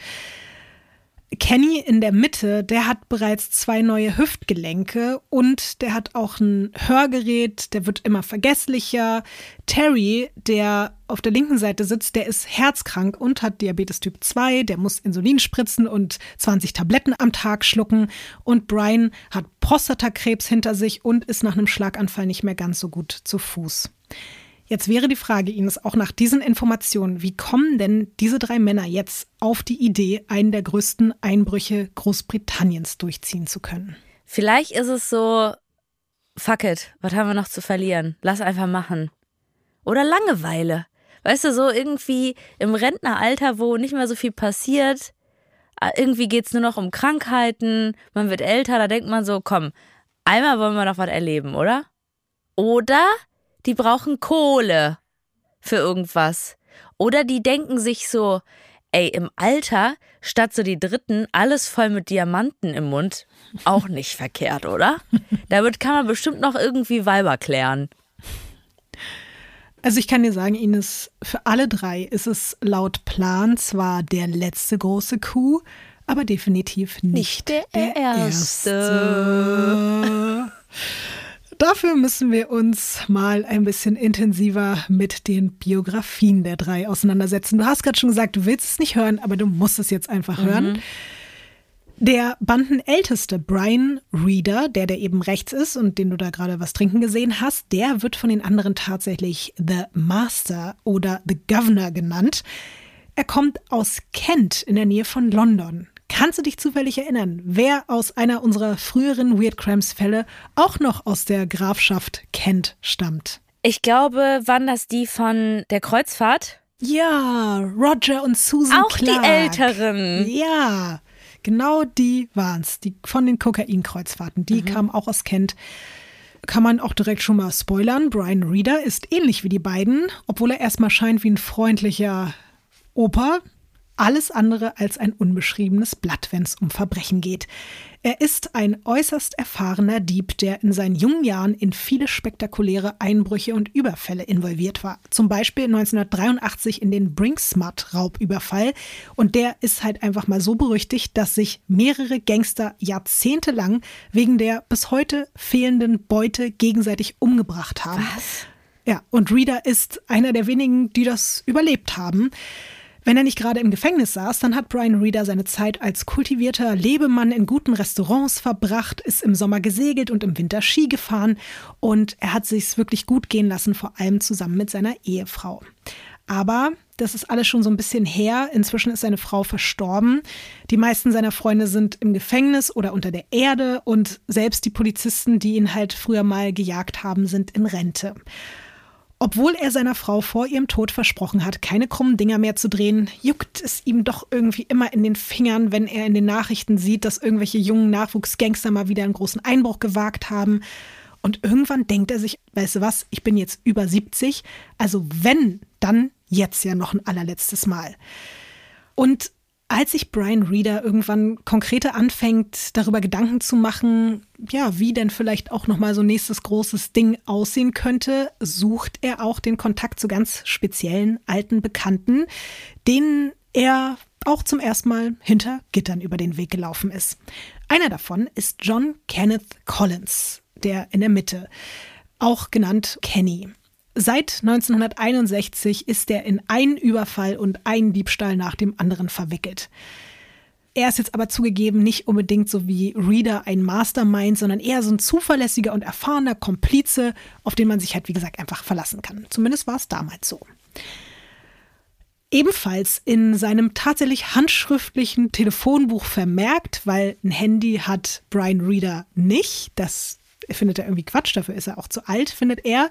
Kenny in der Mitte, der hat bereits zwei neue Hüftgelenke und der hat auch ein Hörgerät, der wird immer vergesslicher. Terry, der auf der linken Seite sitzt, der ist herzkrank und hat Diabetes Typ 2, der muss Insulin spritzen und 20 Tabletten am Tag schlucken. Und Brian hat Prostatakrebs hinter sich und ist nach einem Schlaganfall nicht mehr ganz so gut zu Fuß. Jetzt wäre die Frage, Ines, auch nach diesen Informationen, wie kommen denn diese drei Männer jetzt auf die Idee, einen der größten Einbrüche Großbritanniens durchziehen zu können? Vielleicht ist es so, fuck it, was haben wir noch zu verlieren? Lass einfach machen. Oder Langeweile. Weißt du, so irgendwie im Rentneralter, wo nicht mehr so viel passiert, äh, irgendwie geht es nur noch um Krankheiten, man wird älter, da denkt man so, komm, einmal wollen wir noch was erleben, oder? Oder die brauchen Kohle für irgendwas. Oder die denken sich so, ey, im Alter, statt so die Dritten, alles voll mit Diamanten im Mund, auch nicht verkehrt, oder? Damit kann man bestimmt noch irgendwie Weiber klären. Also ich kann dir sagen, Ines, für alle drei ist es laut Plan zwar der letzte große Coup, aber definitiv nicht, nicht der, der, erste. erste. Dafür müssen wir uns mal ein bisschen intensiver mit den Biografien der drei auseinandersetzen. Du hast gerade schon gesagt, du willst es nicht hören, aber du musst es jetzt einfach mhm. hören. Der Bandenälteste Brian Reader, der der eben rechts ist und den du da gerade was trinken gesehen hast, der wird von den anderen tatsächlich The Master oder The Governor genannt. Er kommt aus Kent in der Nähe von London. Kannst du dich zufällig erinnern, wer aus einer unserer früheren Weird Crimes Fälle auch noch aus der Grafschaft Kent stammt? Ich glaube, waren das die von der Kreuzfahrt? Ja, Roger und Susan Auch Clark. die Älteren. Ja, genau die waren's, die von den Kokainkreuzfahrten. Die kamen auch aus Kent. Kann man auch direkt schon mal spoilern. Brian Reader ist ähnlich wie die beiden, obwohl er erstmal scheint wie ein freundlicher Opa. Alles andere als ein unbeschriebenes Blatt, wenn es um Verbrechen geht. Er ist ein äußerst erfahrener Dieb, der in seinen jungen Jahren in viele spektakuläre Einbrüche und Überfälle involviert war. Zum Beispiel 1983 in den Brinksmart-Raubüberfall. Und der ist halt einfach mal so berüchtigt, dass sich mehrere Gangster jahrzehntelang wegen der bis heute fehlenden Beute gegenseitig umgebracht haben. Was? Ja, und Reader ist einer der wenigen, die das überlebt haben. Wenn er nicht gerade im Gefängnis saß, dann hat Brian Reader seine Zeit als kultivierter Lebemann in guten Restaurants verbracht, ist im Sommer gesegelt und im Winter Ski gefahren und er hat sich's wirklich gut gehen lassen, vor allem zusammen mit seiner Ehefrau. Aber das ist alles schon so ein bisschen her. Inzwischen ist seine Frau verstorben. Die meisten seiner Freunde sind im Gefängnis oder unter der Erde und selbst die Polizisten, die ihn halt früher mal gejagt haben, sind in Rente. Obwohl er seiner Frau vor ihrem Tod versprochen hat, keine krummen Dinger mehr zu drehen, juckt es ihm doch irgendwie immer in den Fingern, wenn er in den Nachrichten sieht, dass irgendwelche jungen Nachwuchsgangster mal wieder einen großen Einbruch gewagt haben. Und irgendwann denkt er sich, weißt du was, ich bin jetzt über 70, also wenn, dann jetzt ja noch ein allerletztes Mal. Und als sich Brian Reader irgendwann konkreter anfängt, darüber Gedanken zu machen, ja, wie denn vielleicht auch nochmal so nächstes großes Ding aussehen könnte, sucht er auch den Kontakt zu ganz speziellen alten Bekannten, denen er auch zum ersten Mal hinter Gittern über den Weg gelaufen ist. Einer davon ist John Kenneth Collins, der in der Mitte, auch genannt Kenny. Seit 1961 ist er in einen Überfall und einen Diebstahl nach dem anderen verwickelt. Er ist jetzt aber zugegeben nicht unbedingt so wie Reader ein Mastermind, sondern eher so ein zuverlässiger und erfahrener Komplize, auf den man sich halt, wie gesagt, einfach verlassen kann. Zumindest war es damals so. Ebenfalls in seinem tatsächlich handschriftlichen Telefonbuch vermerkt, weil ein Handy hat Brian Reader nicht. Das findet er irgendwie Quatsch, dafür ist er auch zu alt, findet er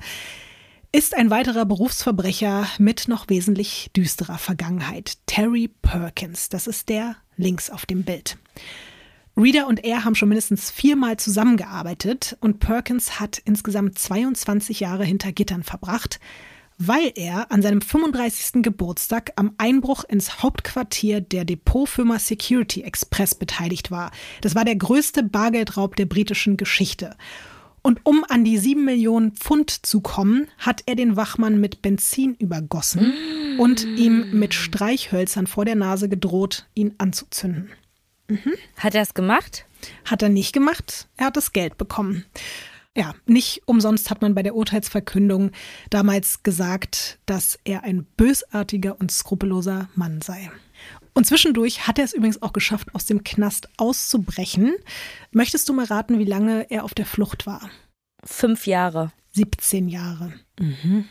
ist ein weiterer Berufsverbrecher mit noch wesentlich düsterer Vergangenheit. Terry Perkins, das ist der links auf dem Bild. Reader und er haben schon mindestens viermal zusammengearbeitet und Perkins hat insgesamt 22 Jahre hinter Gittern verbracht, weil er an seinem 35. Geburtstag am Einbruch ins Hauptquartier der Depotfirma Security Express beteiligt war. Das war der größte Bargeldraub der britischen Geschichte. Und um an die sieben Millionen Pfund zu kommen, hat er den Wachmann mit Benzin übergossen mm. und ihm mit Streichhölzern vor der Nase gedroht, ihn anzuzünden. Mhm. Hat er es gemacht? Hat er nicht gemacht. Er hat das Geld bekommen. Ja, nicht umsonst hat man bei der Urteilsverkündung damals gesagt, dass er ein bösartiger und skrupelloser Mann sei. Und zwischendurch hat er es übrigens auch geschafft, aus dem Knast auszubrechen. Möchtest du mal raten, wie lange er auf der Flucht war? Fünf Jahre. 17 Jahre. Mhm.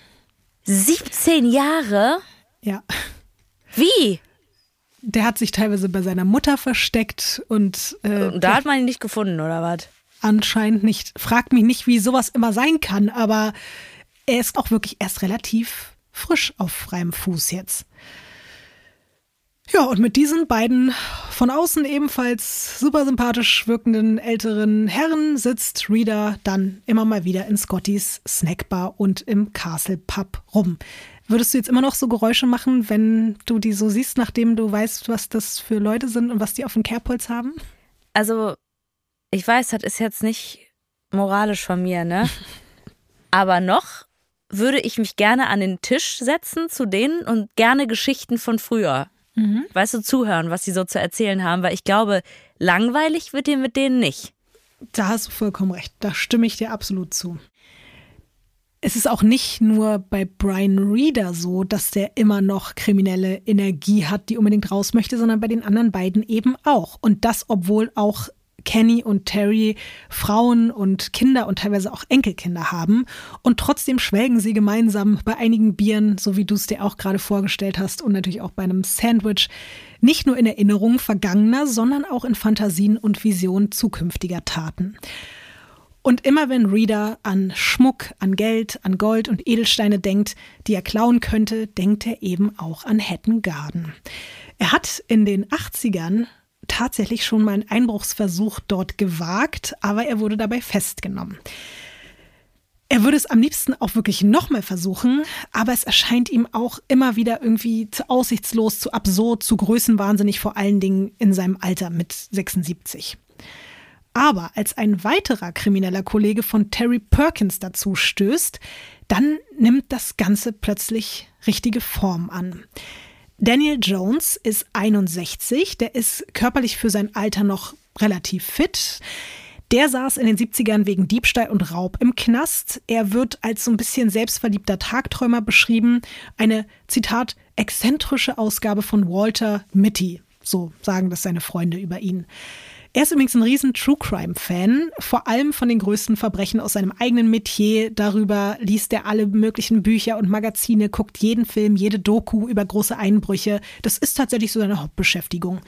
17 Jahre? Ja. Wie? Der hat sich teilweise bei seiner Mutter versteckt und. Äh, und da hat man ihn nicht gefunden, oder was? Anscheinend nicht. Frag mich nicht, wie sowas immer sein kann, aber er ist auch wirklich erst relativ frisch auf freiem Fuß jetzt. Ja, und mit diesen beiden von außen ebenfalls super sympathisch wirkenden älteren Herren sitzt Reader dann immer mal wieder in Scottys Snackbar und im Castle Pub rum. Würdest du jetzt immer noch so Geräusche machen, wenn du die so siehst, nachdem du weißt, was das für Leute sind und was die auf dem Kerbholz haben? Also, ich weiß, das ist jetzt nicht moralisch von mir, ne? [laughs] Aber noch würde ich mich gerne an den Tisch setzen zu denen und gerne Geschichten von früher Mhm. Weißt du, zuhören, was sie so zu erzählen haben, weil ich glaube, langweilig wird dir mit denen nicht. Da hast du vollkommen recht. Da stimme ich dir absolut zu. es ist auch nicht nur bei Brian Reader so, dass der immer noch kriminelle Energie hat, die unbedingt raus möchte, sondern bei den anderen beiden eben auch. Und das, obwohl auch Kenny und Terry Frauen und Kinder und teilweise auch Enkelkinder haben. Und trotzdem schwelgen sie gemeinsam bei einigen Bieren, so wie du es dir auch gerade vorgestellt hast, und natürlich auch bei einem Sandwich, nicht nur in Erinnerungen vergangener, sondern auch in Fantasien und Visionen zukünftiger Taten. Und immer wenn Reader an Schmuck, an Geld, an Gold und Edelsteine denkt, die er klauen könnte, denkt er eben auch an Hatton Garden. Er hat in den 80ern tatsächlich schon mal einen Einbruchsversuch dort gewagt, aber er wurde dabei festgenommen. Er würde es am liebsten auch wirklich nochmal versuchen, aber es erscheint ihm auch immer wieder irgendwie zu aussichtslos, zu absurd, zu größenwahnsinnig, vor allen Dingen in seinem Alter mit 76. Aber als ein weiterer krimineller Kollege von Terry Perkins dazu stößt, dann nimmt das Ganze plötzlich richtige Form an. Daniel Jones ist 61, der ist körperlich für sein Alter noch relativ fit. Der saß in den 70ern wegen Diebstahl und Raub im Knast. Er wird als so ein bisschen selbstverliebter Tagträumer beschrieben. Eine, Zitat, exzentrische Ausgabe von Walter Mitty. So sagen das seine Freunde über ihn. Er ist übrigens ein riesen True Crime-Fan, vor allem von den größten Verbrechen aus seinem eigenen Metier. Darüber liest er alle möglichen Bücher und Magazine, guckt jeden Film, jede Doku über große Einbrüche. Das ist tatsächlich so seine Hauptbeschäftigung.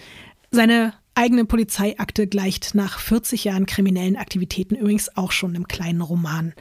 Seine eigene Polizeiakte gleicht nach 40 Jahren kriminellen Aktivitäten übrigens auch schon im kleinen Roman.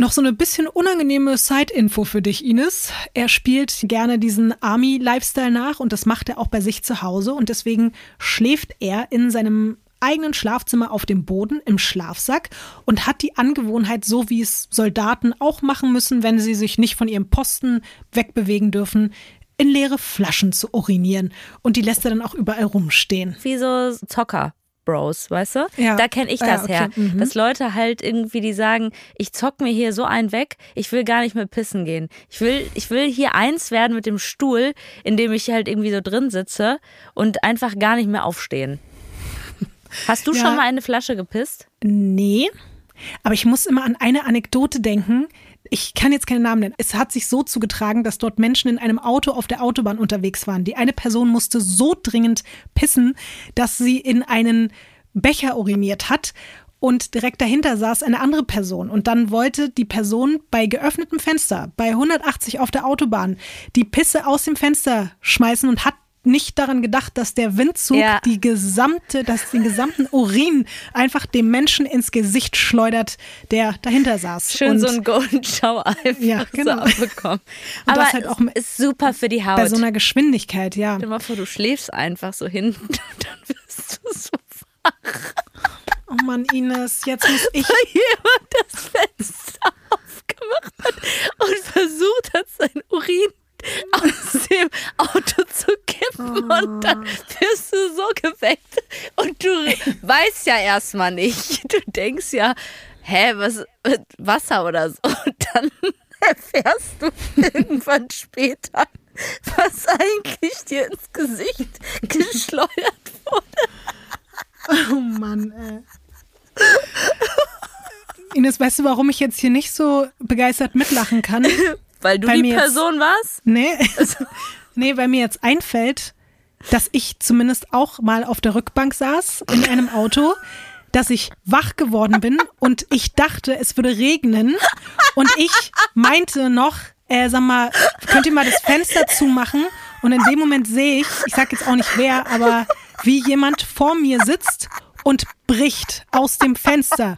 Noch so eine bisschen unangenehme Side-Info für dich, Ines. Er spielt gerne diesen Army-Lifestyle nach und das macht er auch bei sich zu Hause und deswegen schläft er in seinem eigenen Schlafzimmer auf dem Boden im Schlafsack und hat die Angewohnheit, so wie es Soldaten auch machen müssen, wenn sie sich nicht von ihrem Posten wegbewegen dürfen, in leere Flaschen zu urinieren. Und die lässt er dann auch überall rumstehen. Wie so Zocker. Bros, weißt du? Ja. Da kenne ich Ja, das okay. her. Mhm. Dass Leute halt irgendwie, die sagen, ich zock mir hier so einen weg, ich will gar nicht mehr pissen gehen. Ich will, ich will hier eins werden mit dem Stuhl, in dem ich halt irgendwie so drin sitze und einfach gar nicht mehr aufstehen. Hast du Ja. schon mal eine Flasche gepisst? Nee, aber ich muss immer an eine Anekdote denken. Ich kann jetzt keinen Namen nennen. Es hat sich so zugetragen, dass dort Menschen in einem Auto auf der Autobahn unterwegs waren. Die eine Person musste so dringend pissen, dass sie in einen Becher uriniert hat. Und direkt dahinter saß eine andere Person. Und dann wollte die Person bei geöffnetem Fenster, bei 180 auf der Autobahn, die Pisse aus dem Fenster schmeißen und hat nicht daran gedacht, dass der Windzug Ja. die gesamte, dass den gesamten Urin einfach dem Menschen ins Gesicht schleudert, der dahinter saß. Schön und so einen Golden Shower [laughs] einfach Ja, genau. so abbekommen. Und Aber das halt auch ist super für die Haut. bei so einer Geschwindigkeit, ja. Stell mal vor, du schläfst einfach so hinten und [laughs] dann wirst du so Oh Mann, Ines, jetzt muss ich. weil jemand das Fenster aufgemacht hat und versucht hat, sein Urin [laughs] aus dem Auto zu kippen und dann wirst du so geweckt und du weißt ja erstmal nicht. Du denkst ja, hä, was, Wasser oder so. Und dann [laughs] erfährst du irgendwann später, was eigentlich dir ins Gesicht geschleudert wurde. Oh Mann, ey. Ines, weißt du, warum ich jetzt hier nicht so begeistert mitlachen kann? [laughs] Weil du die mir jetzt- Person warst? Nee. [laughs] nee, weil mir jetzt einfällt, dass ich zumindest auch mal auf der Rückbank saß in einem Auto, dass ich wach geworden bin und ich dachte, es würde regnen und ich meinte noch, äh, sag mal, könnt ihr mal das Fenster zumachen? Und in dem Moment sehe ich, ich sag jetzt auch nicht wer, aber wie jemand vor mir sitzt und bricht aus dem Fenster.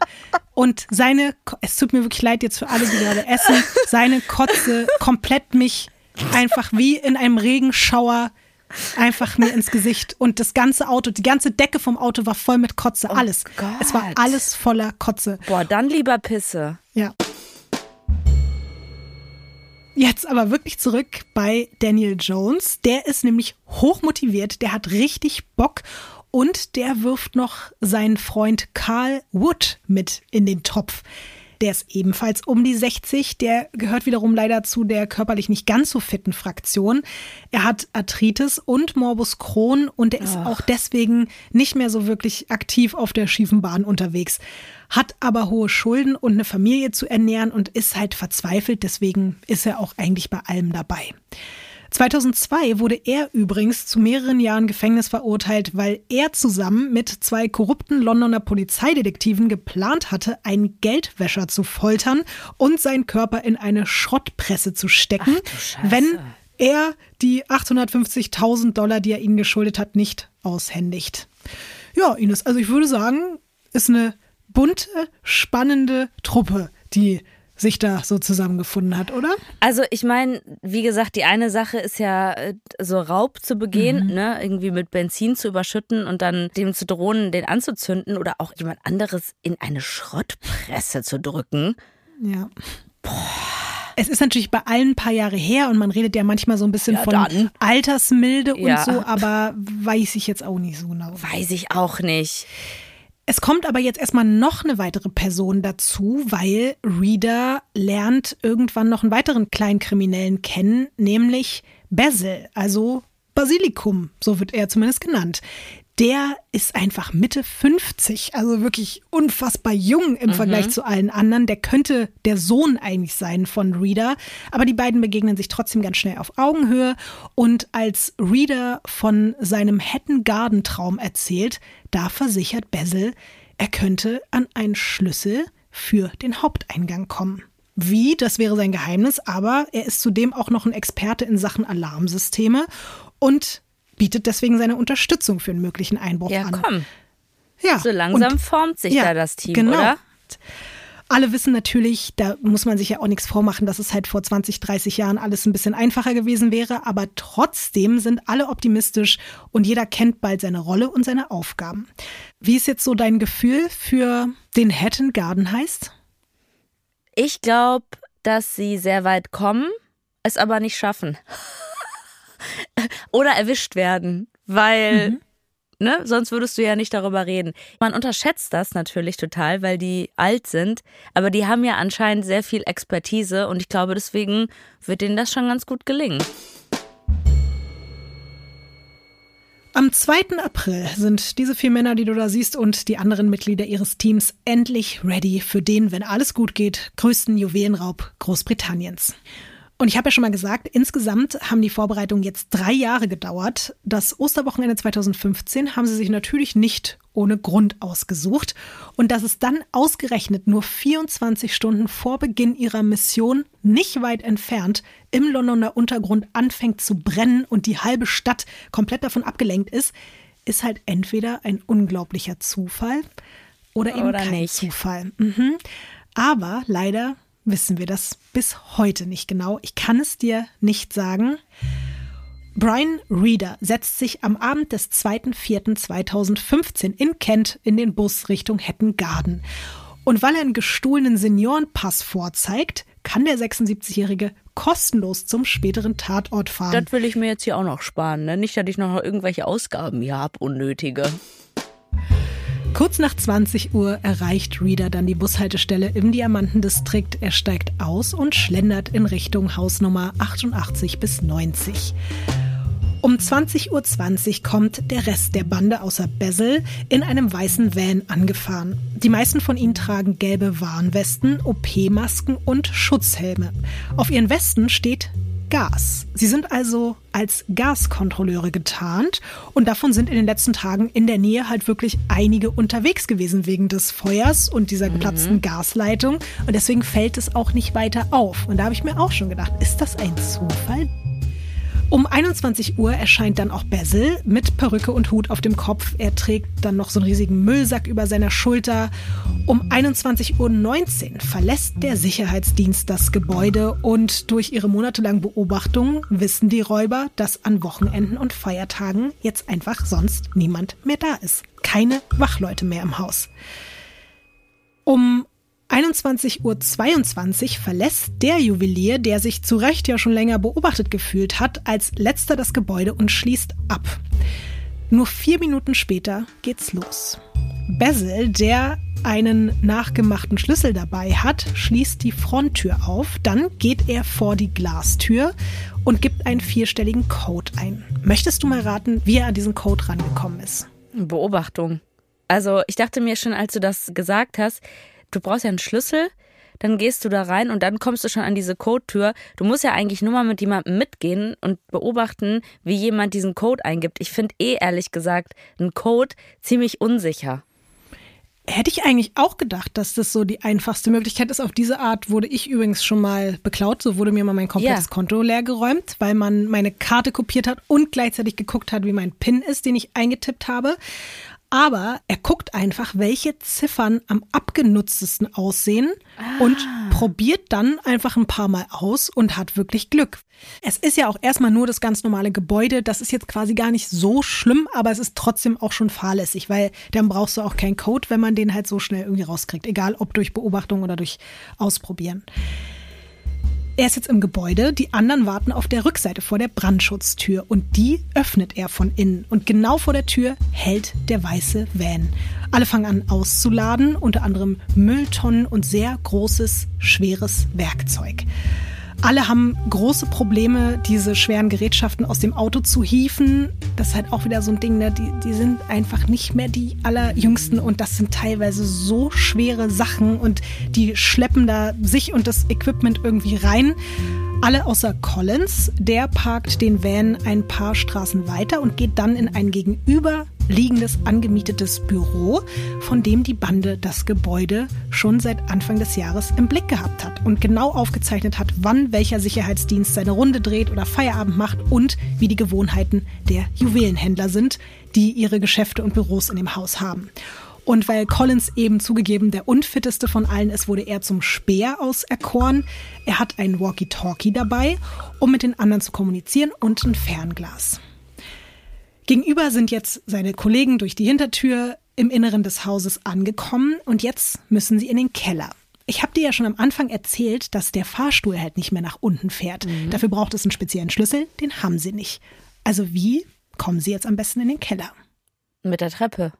Und seine, es tut mir wirklich leid jetzt für alle, die gerade essen, seine Kotze komplett mich einfach wie in einem Regenschauer einfach mir ins Gesicht. Und das ganze Auto, die ganze Decke vom Auto war voll mit Kotze. Alles. Gott. Es war alles voller Kotze. Boah, dann lieber Pisse. Ja. Jetzt aber wirklich zurück bei Daniel Jones. Der ist nämlich hochmotiviert, der hat richtig Bock und der wirft noch seinen Freund Carl Wood mit in den Topf. der ist ebenfalls um die 60. Der gehört wiederum leider zu der körperlich nicht ganz so fitten Fraktion. Er hat Arthritis und Morbus Crohn und er ist Ach. auch deswegen nicht mehr so wirklich aktiv auf der schiefen Bahn unterwegs. Hat aber hohe Schulden und eine Familie zu ernähren und ist halt verzweifelt. Deswegen ist er auch eigentlich bei allem dabei. 2002 wurde er übrigens zu mehreren Jahren Gefängnis verurteilt, weil er zusammen mit zwei korrupten Londoner Polizeidetektiven geplant hatte, einen Geldwäscher zu foltern und seinen Körper in eine Schrottpresse zu stecken, wenn er die 850.000 Dollar, die er ihnen geschuldet hat, nicht aushändigt. Ja, Ines, also ich würde sagen, ist eine bunte, spannende Truppe, die sich da so zusammengefunden hat, oder? Also ich meine, wie gesagt, die eine Sache ist ja äh, so Raub zu begehen, ne, irgendwie mit Benzin zu überschütten und dann dem zu drohen, den anzuzünden oder auch jemand anderes in eine Schrottpresse zu drücken. Ja. Es ist natürlich bei allen ein paar Jahre her und man redet ja manchmal so ein bisschen Ja, von dann. Altersmilde Ja. und so, aber weiß ich jetzt auch nicht so genau. Weiß ich auch nicht. Es kommt aber jetzt erstmal noch eine weitere Person dazu, weil Reader lernt irgendwann noch einen weiteren kleinen Kriminellen kennen, nämlich Basil, also Basilikum, so wird er zumindest genannt. Der ist einfach Mitte 50, also wirklich unfassbar jung im Vergleich zu allen anderen. Der könnte der Sohn eigentlich sein von Reader, aber die beiden begegnen sich trotzdem ganz schnell auf Augenhöhe. Und als Reader von seinem Hatton Garden Traum erzählt, da versichert Basil, er könnte an einen Schlüssel für den Haupteingang kommen. Wie, das wäre sein Geheimnis, aber er ist zudem auch noch ein Experte in Sachen Alarmsysteme und bietet deswegen seine Unterstützung für einen möglichen Einbruch Ja, an. komm. Ja, So langsam und- formt sich ja, da das Team, genau. oder? Alle wissen natürlich, da muss man sich ja auch nichts vormachen, dass es halt vor 20, 30 Jahren alles ein bisschen einfacher gewesen wäre, aber trotzdem sind alle optimistisch und jeder kennt bald seine Rolle und seine Aufgaben. Wie ist jetzt so dein Gefühl für den Hatton Garden heißt? Ich glaube, dass sie sehr weit kommen, es aber nicht schaffen. Oder erwischt werden, weil, ne, sonst würdest du ja nicht darüber reden. Man unterschätzt das natürlich total, weil die alt sind, aber die haben ja anscheinend sehr viel Expertise und ich glaube, deswegen wird denen das schon ganz gut gelingen. Am 2. April sind diese vier Männer, die du da siehst, und die anderen Mitglieder ihres Teams endlich ready für den, wenn alles gut geht, größten Juwelenraub Großbritanniens. Und ich habe ja schon mal gesagt, insgesamt haben die Vorbereitungen jetzt drei Jahre gedauert. Das Osterwochenende 2015 haben sie sich natürlich nicht ohne Grund ausgesucht. Und dass es dann ausgerechnet nur 24 Stunden vor Beginn ihrer Mission, nicht weit entfernt, im Londoner Untergrund anfängt zu brennen und die halbe Stadt komplett davon abgelenkt ist, ist halt entweder ein unglaublicher Zufall oder eben Oder kein nicht. Zufall. Mhm. Aber leider wissen wir das bis heute nicht genau. Ich kann es dir nicht sagen. Brian Reader setzt sich am Abend des 2.4.2015 in Kent in den Bus Richtung Hatton Garden. Und weil er einen gestohlenen Seniorenpass vorzeigt, kann der 76-Jährige kostenlos zum späteren Tatort fahren. Das will ich mir jetzt hier auch noch sparen, ne? Nicht, dass ich noch irgendwelche Ausgaben hier habe, unnötige. Kurz nach 20 Uhr erreicht Reader dann die Bushaltestelle im Diamantendistrikt. Er steigt aus und schlendert in Richtung Hausnummer 88 bis 90. Um 20.20 Uhr kommt der Rest der Bande außer Basil in einem weißen Van angefahren. Die meisten von ihnen tragen gelbe Warnwesten, OP-Masken und Schutzhelme. Auf ihren Westen steht Gas. Sie sind also als Gaskontrolleure getarnt und davon sind in den letzten Tagen in der Nähe halt wirklich einige unterwegs gewesen wegen des Feuers und dieser geplatzten Gasleitung und deswegen fällt es auch nicht weiter auf. Und da habe ich mir auch schon gedacht, ist das ein Zufall? Um 21 Uhr erscheint dann auch Basil mit Perücke und Hut auf dem Kopf. Er trägt dann noch so einen riesigen Müllsack über seiner Schulter. Um 21.19 Uhr verlässt der Sicherheitsdienst das Gebäude und durch ihre monatelangen Beobachtungen wissen die Räuber, dass an Wochenenden und Feiertagen jetzt einfach sonst niemand mehr da ist. Keine Wachleute mehr im Haus. Um 21.22 Uhr verlässt der Juwelier, der sich zu Recht ja schon länger beobachtet gefühlt hat, als letzter das Gebäude und schließt ab. Nur vier Minuten später geht's los. Basil, der einen nachgemachten Schlüssel dabei hat, schließt die Fronttür auf, dann geht er vor die Glastür und gibt einen vierstelligen Code ein. Möchtest du mal raten, wie er an diesen Code rangekommen ist? Beobachtung. Also ich dachte mir schon, als du das gesagt hast, du brauchst ja einen Schlüssel, dann gehst du da rein und dann kommst du schon an diese Codetür. Du musst ja eigentlich nur mal mit jemandem mitgehen und beobachten, wie jemand diesen Code eingibt. Ich finde eh ehrlich gesagt einen Code ziemlich unsicher. Hätte ich eigentlich auch gedacht, dass das so die einfachste Möglichkeit ist. Auf diese Art wurde ich übrigens schon mal beklaut. So wurde mir mal mein komplettes Ja. Konto leergeräumt, weil man meine Karte kopiert hat und gleichzeitig geguckt hat, wie mein PIN ist, den ich eingetippt habe. Aber er guckt einfach, welche Ziffern am abgenutztesten aussehen und probiert dann einfach ein paar Mal aus und hat wirklich Glück. Es ist ja auch erstmal nur das ganz normale Gebäude. Das ist jetzt quasi gar nicht so schlimm, aber es ist trotzdem auch schon fahrlässig, weil dann brauchst du auch keinen Code, wenn man den halt so schnell irgendwie rauskriegt. Egal ob durch Beobachtung oder durch Ausprobieren. Er ist jetzt im Gebäude, die anderen warten auf der Rückseite vor der Brandschutztür und die öffnet er von innen. Und genau vor der Tür hält der weiße Van. Alle fangen an auszuladen, unter anderem Mülltonnen und sehr großes, schweres Werkzeug. Alle haben große Probleme, diese schweren Gerätschaften aus dem Auto zu hieven. Das ist halt auch wieder so ein Ding, ne? die, die sind einfach nicht mehr die allerjüngsten und das sind teilweise so schwere Sachen und die schleppen da sich und das Equipment irgendwie rein. Alle außer Collins, der parkt den Van ein paar Straßen weiter und geht dann in ein gegenüberliegendes angemietetes Büro, von dem die Bande das Gebäude schon seit Anfang des Jahres im Blick gehabt hat und genau aufgezeichnet hat, wann welcher Sicherheitsdienst seine Runde dreht oder Feierabend macht und wie die Gewohnheiten der Juwelenhändler sind, die ihre Geschäfte und Büros in dem Haus haben. Und weil Collins eben zugegeben der unfitteste von allen ist, wurde er zum Speer auserkoren. Er hat ein Walkie-Talkie dabei, um mit den anderen zu kommunizieren und ein Fernglas. Gegenüber sind jetzt seine Kollegen durch die Hintertür im Inneren des Hauses angekommen und jetzt müssen sie in den Keller. Ich habe dir ja schon am Anfang erzählt, dass der Fahrstuhl halt nicht mehr nach unten fährt. Dafür braucht es einen speziellen Schlüssel, den haben sie nicht. Also wie kommen sie jetzt am besten in den Keller? Mit der Treppe.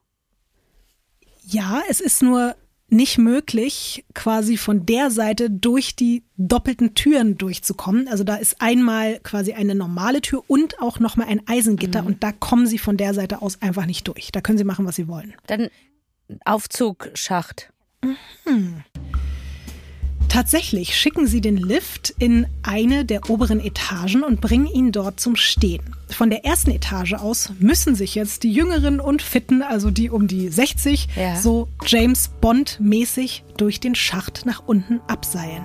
Ja, es ist nur nicht möglich, quasi von der Seite durch die doppelten Türen durchzukommen. Also da ist einmal quasi eine normale Tür und auch nochmal ein Eisengitter und da kommen sie von der Seite aus einfach nicht durch. Da können sie machen, was sie wollen. Dann Aufzugschacht. Tatsächlich schicken sie den Lift in eine der oberen Etagen und bringen ihn dort zum Stehen. Von der ersten Etage aus müssen sich jetzt die Jüngeren und Fitten, also die um die 60, Ja. so James Bond-mäßig durch den Schacht nach unten abseilen.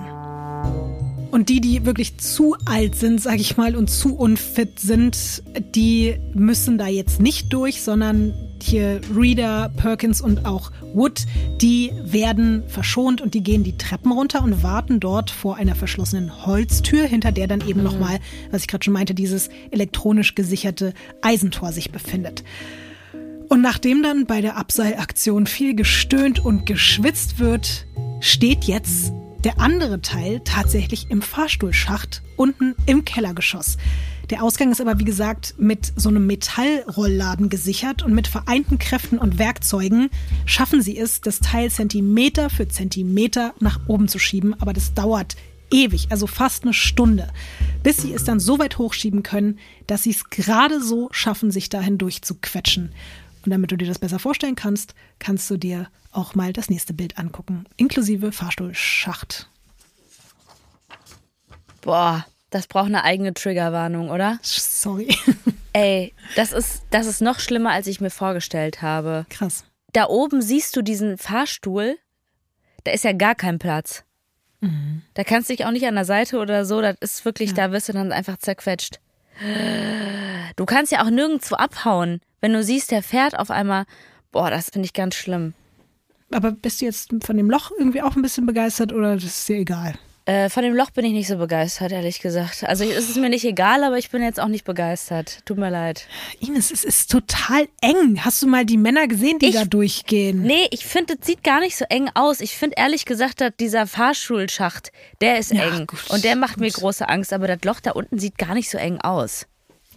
Und die, die wirklich zu alt sind, sag ich mal, und zu unfit sind, die müssen da jetzt nicht durch, sondern hier Reader, Perkins und auch Wood, die werden verschont und die gehen die Treppen runter und warten dort vor einer verschlossenen Holztür, hinter der dann eben nochmal, was ich gerade schon meinte, dieses elektronisch gesicherte Eisentor sich befindet. Und nachdem dann bei der Abseilaktion viel gestöhnt und geschwitzt wird, steht jetzt der andere Teil tatsächlich im Fahrstuhlschacht unten im Kellergeschoss. Der Ausgang ist aber wie gesagt mit so einem Metallrollladen gesichert und mit vereinten Kräften und Werkzeugen schaffen sie es, das Teil Zentimeter für Zentimeter nach oben zu schieben, aber das dauert ewig, also fast eine Stunde, bis sie es dann so weit hochschieben können, dass sie es gerade so schaffen, sich dahin durchzuquetschen. Und damit du dir das besser vorstellen kannst, kannst du dir auch mal das nächste Bild angucken, inklusive Fahrstuhlschacht. Boah, das braucht eine eigene Triggerwarnung, oder? Sorry. Ey, das ist, das ist noch schlimmer, als ich mir vorgestellt habe. Krass. Da oben siehst du diesen Fahrstuhl, da ist ja gar kein Platz. Da kannst du dich auch nicht an der Seite oder so, das ist wirklich, da wirst du dann einfach zerquetscht. Du kannst ja auch nirgendwo abhauen, wenn du siehst, der fährt auf einmal. Boah, das finde ich ganz schlimm. Aber bist du jetzt von dem Loch irgendwie auch ein bisschen begeistert oder das ist dir egal? Äh, von dem Loch bin ich nicht so begeistert, ehrlich gesagt. Also es ist mir nicht egal, aber ich bin jetzt auch nicht begeistert. Tut mir leid. Ines, es ist total eng. Hast du mal die Männer gesehen, die Ich- da durchgehen? Nee, ich finde, es sieht gar nicht so eng aus. Ich finde ehrlich gesagt, dass dieser Fahrschulschacht, der ist Ja, eng. gut, und der macht mir gut. große Angst, aber das Loch da unten sieht gar nicht so eng aus.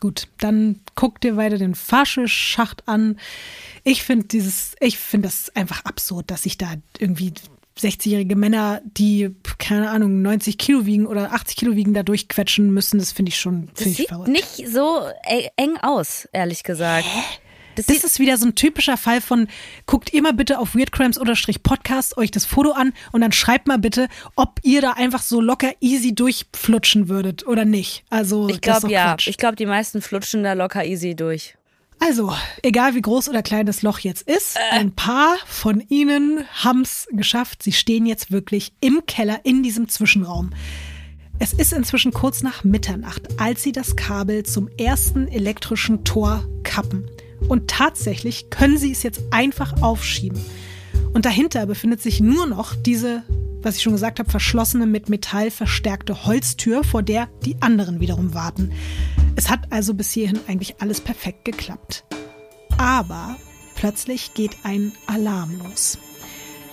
Gut, dann guck dir weiter den Fascheschacht an. Ich finde dieses, ich finde das einfach absurd, dass sich da irgendwie 60-jährige Männer, die, keine Ahnung, 90 Kilo wiegen oder 80 Kilo wiegen, da durchquetschen müssen. Das finde ich schon Das find ich sieht verrückt. nicht so eng aus, ehrlich gesagt. Das Das ist wieder so ein typischer Fall von, guckt mal bitte auf weirdcrimes-podcast euch das Foto an und dann schreibt mal bitte, ob ihr da einfach so locker easy durchflutschen würdet oder nicht. Also, ich das ist glaube ja. Quatsch. Ich glaube, die meisten flutschen da locker easy durch. Also, egal wie groß oder klein das Loch jetzt ist, ein paar von ihnen haben es geschafft. Sie stehen jetzt wirklich im Keller in diesem Zwischenraum. Es ist inzwischen kurz nach Mitternacht, als sie das Kabel zum ersten elektrischen Tor kappen. Und tatsächlich können sie es jetzt einfach aufschieben. Und dahinter befindet sich nur noch diese, was ich schon gesagt habe, verschlossene mit Metall verstärkte Holztür, vor der die anderen wiederum warten. Es hat also bis hierhin eigentlich alles perfekt geklappt. Aber plötzlich geht ein Alarm los.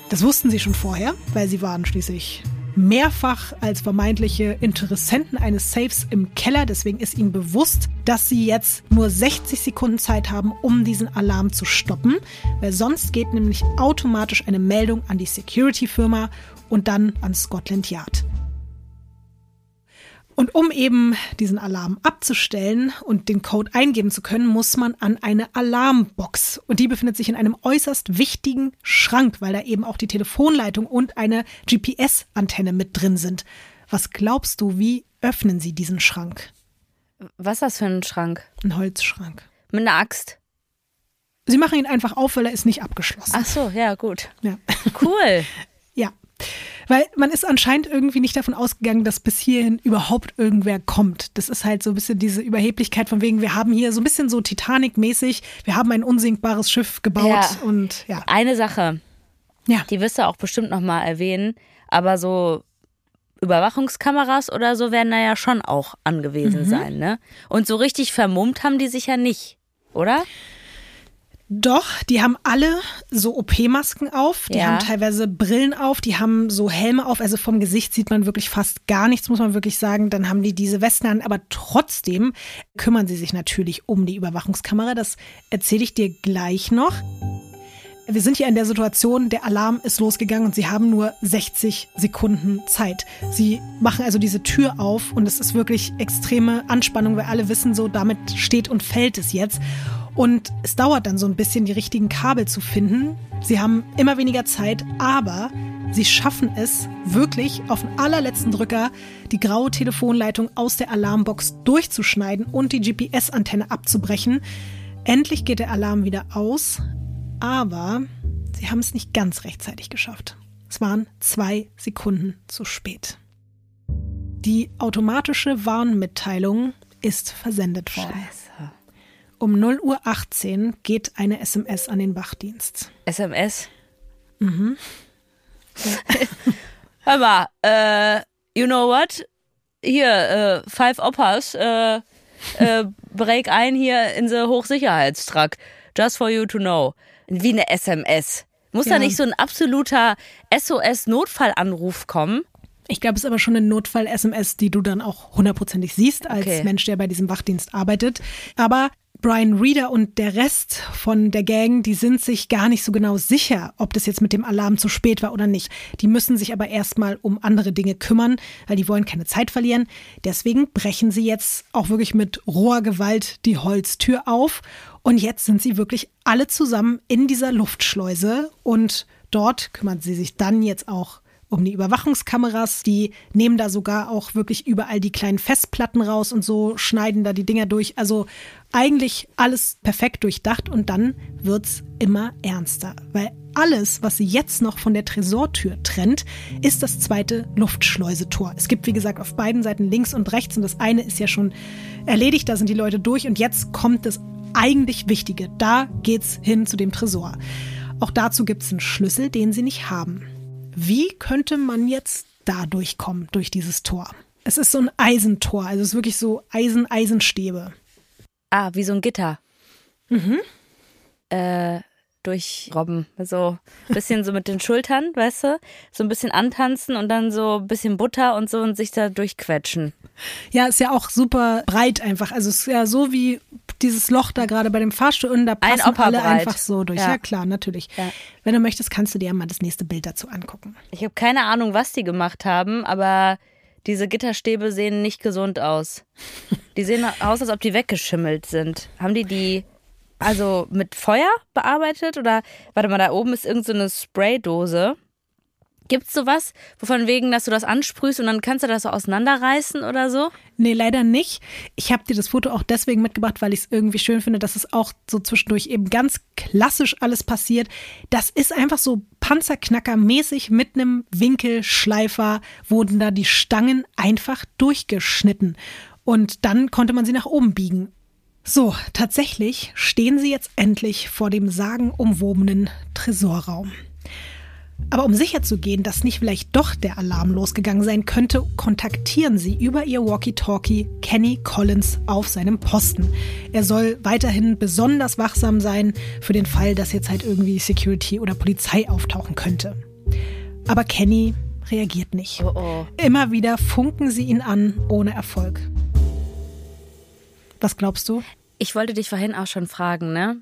Das wussten sie schon vorher, weil sie waren schließlich mehrfach als vermeintliche Interessenten eines Safes im Keller. Deswegen ist ihnen bewusst, dass sie jetzt nur 60 Sekunden Zeit haben, um diesen Alarm zu stoppen, weil sonst geht nämlich automatisch eine Meldung an die Security-Firma und dann an Scotland Yard. Und um eben diesen Alarm abzustellen und den Code eingeben zu können, muss man an eine Alarmbox. Und die befindet sich in einem äußerst wichtigen Schrank, weil da eben auch die Telefonleitung und eine GPS-Antenne mit drin sind. Was glaubst du, wie öffnen sie diesen Schrank? Was ist das für ein Schrank? Ein Holzschrank. Mit einer Axt. Sie machen ihn einfach auf, weil er ist nicht abgeschlossen. Ach so, ja, gut. Ja. Cool. [laughs] Ja. Weil man ist anscheinend irgendwie nicht davon ausgegangen, dass bis hierhin überhaupt irgendwer kommt. Das ist halt so ein bisschen diese Überheblichkeit von wegen, wir haben hier so ein bisschen so Titanic-mäßig, wir haben ein unsinkbares Schiff gebaut Ja. und ja. Eine Sache, Ja. die wirst du auch bestimmt nochmal erwähnen, aber so Überwachungskameras oder so werden da ja schon auch angewiesen Mhm. sein, ne? Und so richtig vermummt haben die sich ja nicht, oder? Doch, die haben alle so OP-Masken auf, die Ja. haben teilweise Brillen auf, die haben so Helme auf, also vom Gesicht sieht man wirklich fast gar nichts, muss man wirklich sagen. Dann haben die diese Westen an, aber trotzdem kümmern sie sich natürlich um die Überwachungskamera. Das erzähle ich dir gleich noch. Wir sind hier in der Situation, der Alarm ist losgegangen und sie haben nur 60 Sekunden Zeit. Sie machen also diese Tür auf und es ist wirklich extreme Anspannung, weil alle wissen so, damit steht und fällt es jetzt. Und es dauert dann so ein bisschen, die richtigen Kabel zu finden. Sie haben immer weniger Zeit, aber sie schaffen es wirklich auf den allerletzten Drücker die graue Telefonleitung aus der Alarmbox durchzuschneiden und die GPS-Antenne abzubrechen. Endlich geht der Alarm wieder aus, aber sie haben es nicht ganz rechtzeitig geschafft. Es waren zwei Sekunden zu spät. Die automatische Warnmitteilung ist versendet worden. Scheiße. Um 0.18 Uhr geht eine SMS an den Wachdienst. SMS? Mhm. [laughs] Hör mal, äh, you know what? Hier, äh, Five Oppas, äh, äh, break ein hier in the Hochsicherheitstruck. Just for you to know. Wie eine SMS. Muss da Ja. nicht so ein absoluter SOS-Notfallanruf kommen? Ich glaube, es ist aber schon eine Notfall-SMS, die du dann auch hundertprozentig siehst als Okay. Mensch, der bei diesem Wachdienst arbeitet. Aber Brian Reeder und der Rest von der Gang, die sind sich gar nicht so genau sicher, ob das jetzt mit dem Alarm zu spät war oder nicht. Die müssen sich aber erstmal um andere Dinge kümmern, weil die wollen keine Zeit verlieren. Deswegen brechen sie jetzt auch wirklich mit roher Gewalt die Holztür auf. Und jetzt sind sie wirklich alle zusammen in dieser Luftschleuse und dort kümmern sie sich dann jetzt auch um die Überwachungskameras. Die nehmen da sogar auch wirklich überall die kleinen Festplatten raus und so, schneiden da die Dinger durch. Also eigentlich alles perfekt durchdacht und dann wird's immer ernster, weil alles, was sie jetzt noch von der Tresortür trennt, ist das zweite Luftschleusetor. Es gibt, wie gesagt, auf beiden Seiten links und rechts und das eine ist ja schon erledigt, da sind die Leute durch und jetzt kommt das eigentlich Wichtige. Da geht's hin zu dem Tresor. Auch dazu gibt's einen Schlüssel, den sie nicht haben. Wie könnte man jetzt da durchkommen, durch dieses Tor? Es ist so ein Eisentor, also es ist wirklich so Eisen-Eisenstäbe. Ah, wie so ein Gitter. Mhm. Äh, durchrobben. So ein bisschen so mit den Schultern, weißt du? So ein bisschen antanzen und dann so ein bisschen Butter und so und sich da durchquetschen. Ja, ist ja auch super breit einfach. Also es ist ja so wie dieses Loch da gerade bei dem Fahrstuhl und da passen Ein alle breit. einfach so durch. Ja. Ja, klar, natürlich. Ja. Wenn du möchtest, kannst du dir ja mal das nächste Bild dazu angucken. Ich habe keine Ahnung, was die gemacht haben, aber diese Gitterstäbe sehen nicht gesund aus. Die sehen aus, als ob die weggeschimmelt sind. Haben die die also mit Feuer bearbeitet oder warte mal, da oben ist irgend so Spraydose. Gibt's sowas, wovon wegen, dass du das ansprühst und dann kannst du das so auseinanderreißen oder so? Nee, leider nicht. Ich habe dir das Foto auch deswegen mitgebracht, weil ich es irgendwie schön finde, dass es auch so zwischendurch eben ganz klassisch alles passiert. Das ist einfach so Panzerknacker-mäßig mit einem Winkelschleifer wurden da die Stangen einfach durchgeschnitten. Und dann konnte man sie nach oben biegen. So, tatsächlich stehen sie jetzt endlich vor dem sagenumwobenen Tresorraum. Aber um sicher zu gehen, dass nicht vielleicht doch der Alarm losgegangen sein könnte, kontaktieren sie über ihr Walkie-Talkie Kenny Collins auf seinem Posten. Er soll weiterhin besonders wachsam sein für den Fall, dass jetzt halt irgendwie Security oder Polizei auftauchen könnte. Aber Kenny reagiert nicht. Oh oh. Immer wieder funken sie ihn an, ohne Erfolg. Was glaubst du? Ich wollte dich vorhin auch schon fragen, ne?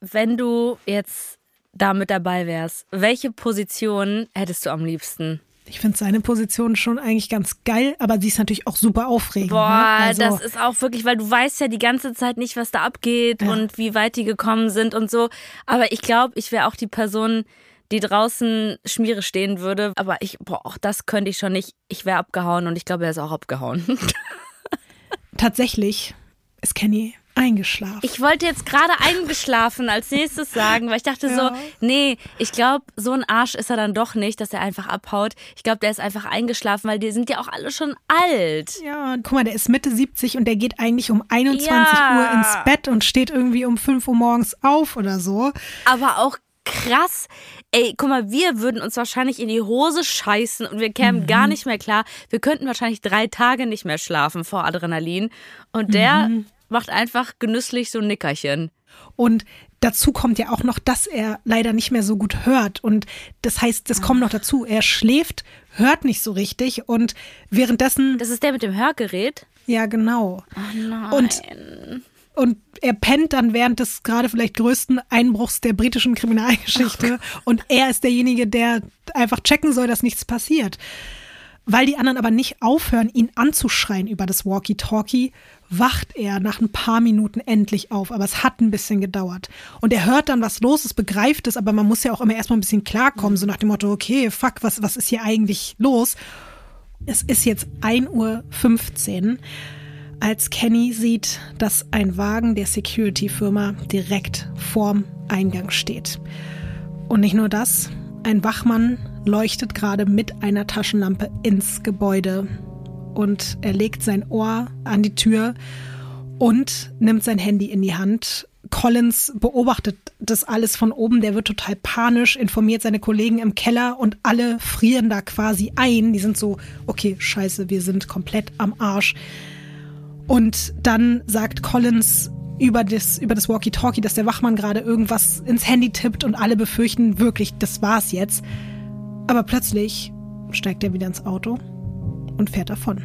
Wenn du jetzt da mit dabei wärst, welche Position hättest du am liebsten? Ich finde seine Position schon eigentlich ganz geil, aber sie ist natürlich auch super aufregend. Boah, ne? also, das ist auch wirklich, weil du weißt ja die ganze Zeit nicht, was da abgeht und wie weit die gekommen sind und so. Aber ich glaube, ich wäre auch die Person, die draußen Schmiere stehen würde. Aber ich, boah, auch das könnte ich schon nicht. Ich wäre abgehauen und ich glaube, er ist auch abgehauen. [laughs] tatsächlich ist Kenny eingeschlafen. Ich wollte jetzt gerade eingeschlafen als nächstes sagen, weil ich dachte Ja. so, nee, ich glaube, so ein Arsch ist er dann doch nicht, dass er einfach abhaut. Ich glaube, der ist einfach eingeschlafen, weil die sind ja auch alle schon alt. ja, guck mal, der ist Mitte 70 und der geht eigentlich um 21 Ja. Uhr ins Bett und steht irgendwie um 5 Uhr morgens auf oder so. Aber auch krass. Ey, guck mal, wir würden uns wahrscheinlich in die Hose scheißen und wir kämen Mhm. gar nicht mehr klar. Wir könnten wahrscheinlich drei Tage nicht mehr schlafen vor Adrenalin. Und der Mhm. Macht einfach genüsslich so ein Nickerchen. Und dazu kommt ja auch noch, dass er leider nicht mehr so gut hört. Und das heißt, das kommt noch dazu. Er schläft, hört nicht so richtig und währenddessen, Das ist der mit dem Hörgerät. ja genau. Nein. Und Und er pennt dann während des gerade vielleicht größten Einbruchs der britischen Kriminalgeschichte. Und er ist derjenige, der einfach checken soll, dass nichts passiert. Weil die anderen aber nicht aufhören, ihn anzuschreien über das Walkie-Talkie, wacht er nach ein paar Minuten endlich auf. Aber es hat ein bisschen gedauert. Und er hört dann, was los ist, begreift es, aber man muss ja auch immer erstmal ein bisschen klarkommen, so nach dem Motto, okay, fuck, was, was ist hier eigentlich los? Es ist jetzt 1.15 Uhr als Kenny sieht, dass ein Wagen der Security-Firma direkt vorm Eingang steht. Und nicht nur das, ein Wachmann leuchtet gerade mit einer Taschenlampe ins Gebäude und er legt sein Ohr an die Tür und nimmt sein Handy in die Hand. Collins beobachtet das alles von oben, der wird total panisch, informiert seine Kollegen im Keller und alle frieren da quasi ein. Die sind so, okay, scheiße, wir sind komplett am Arsch. Und dann sagt Collins über das, über das Walkie-Talkie, dass der Wachmann gerade irgendwas ins Handy tippt und alle befürchten wirklich, das war's jetzt. Aber plötzlich steigt er wieder ins Auto und fährt davon.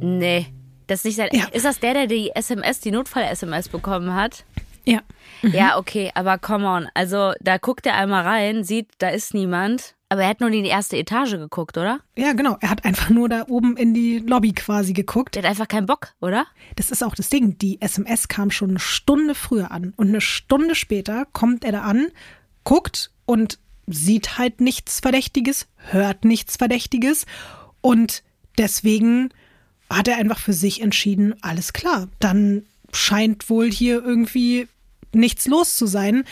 Nee. Das ist nicht sein. Ja. Ist das der, der die SMS, die Notfall-SMS bekommen hat? Ja. Ja, okay, aber come on. Also, da guckt er einmal rein, sieht, da ist niemand. Aber er hat nur in die erste Etage geguckt, oder? Ja, genau. Er hat einfach nur da oben in die Lobby quasi geguckt. Der hat einfach keinen Bock, oder? Das ist auch das Ding. Die SMS kam schon eine Stunde früher an. Und eine Stunde später kommt er da an, guckt und sieht halt nichts Verdächtiges, hört nichts Verdächtiges. Und deswegen hat er einfach für sich entschieden, alles klar, dann scheint wohl hier irgendwie nichts los zu sein.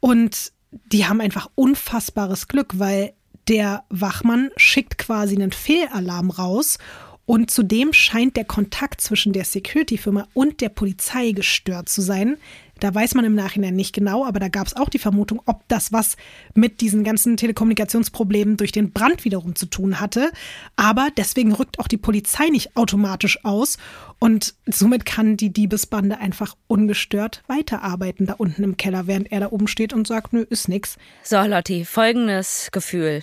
Und die haben einfach unfassbares Glück, weil der Wachmann schickt quasi einen Fehlalarm raus und zudem scheint der Kontakt zwischen der Security-Firma und der Polizei gestört zu sein. Da weiß man im Nachhinein nicht genau, aber da gab es auch die Vermutung, ob das was mit diesen ganzen Telekommunikationsproblemen durch den Brand wiederum zu tun hatte. Aber deswegen rückt auch die Polizei nicht automatisch aus und somit kann die Diebesbande einfach ungestört weiterarbeiten da unten im Keller, während er da oben steht und sagt, nö, ist nix. So, Lotti, folgendes Gefühl.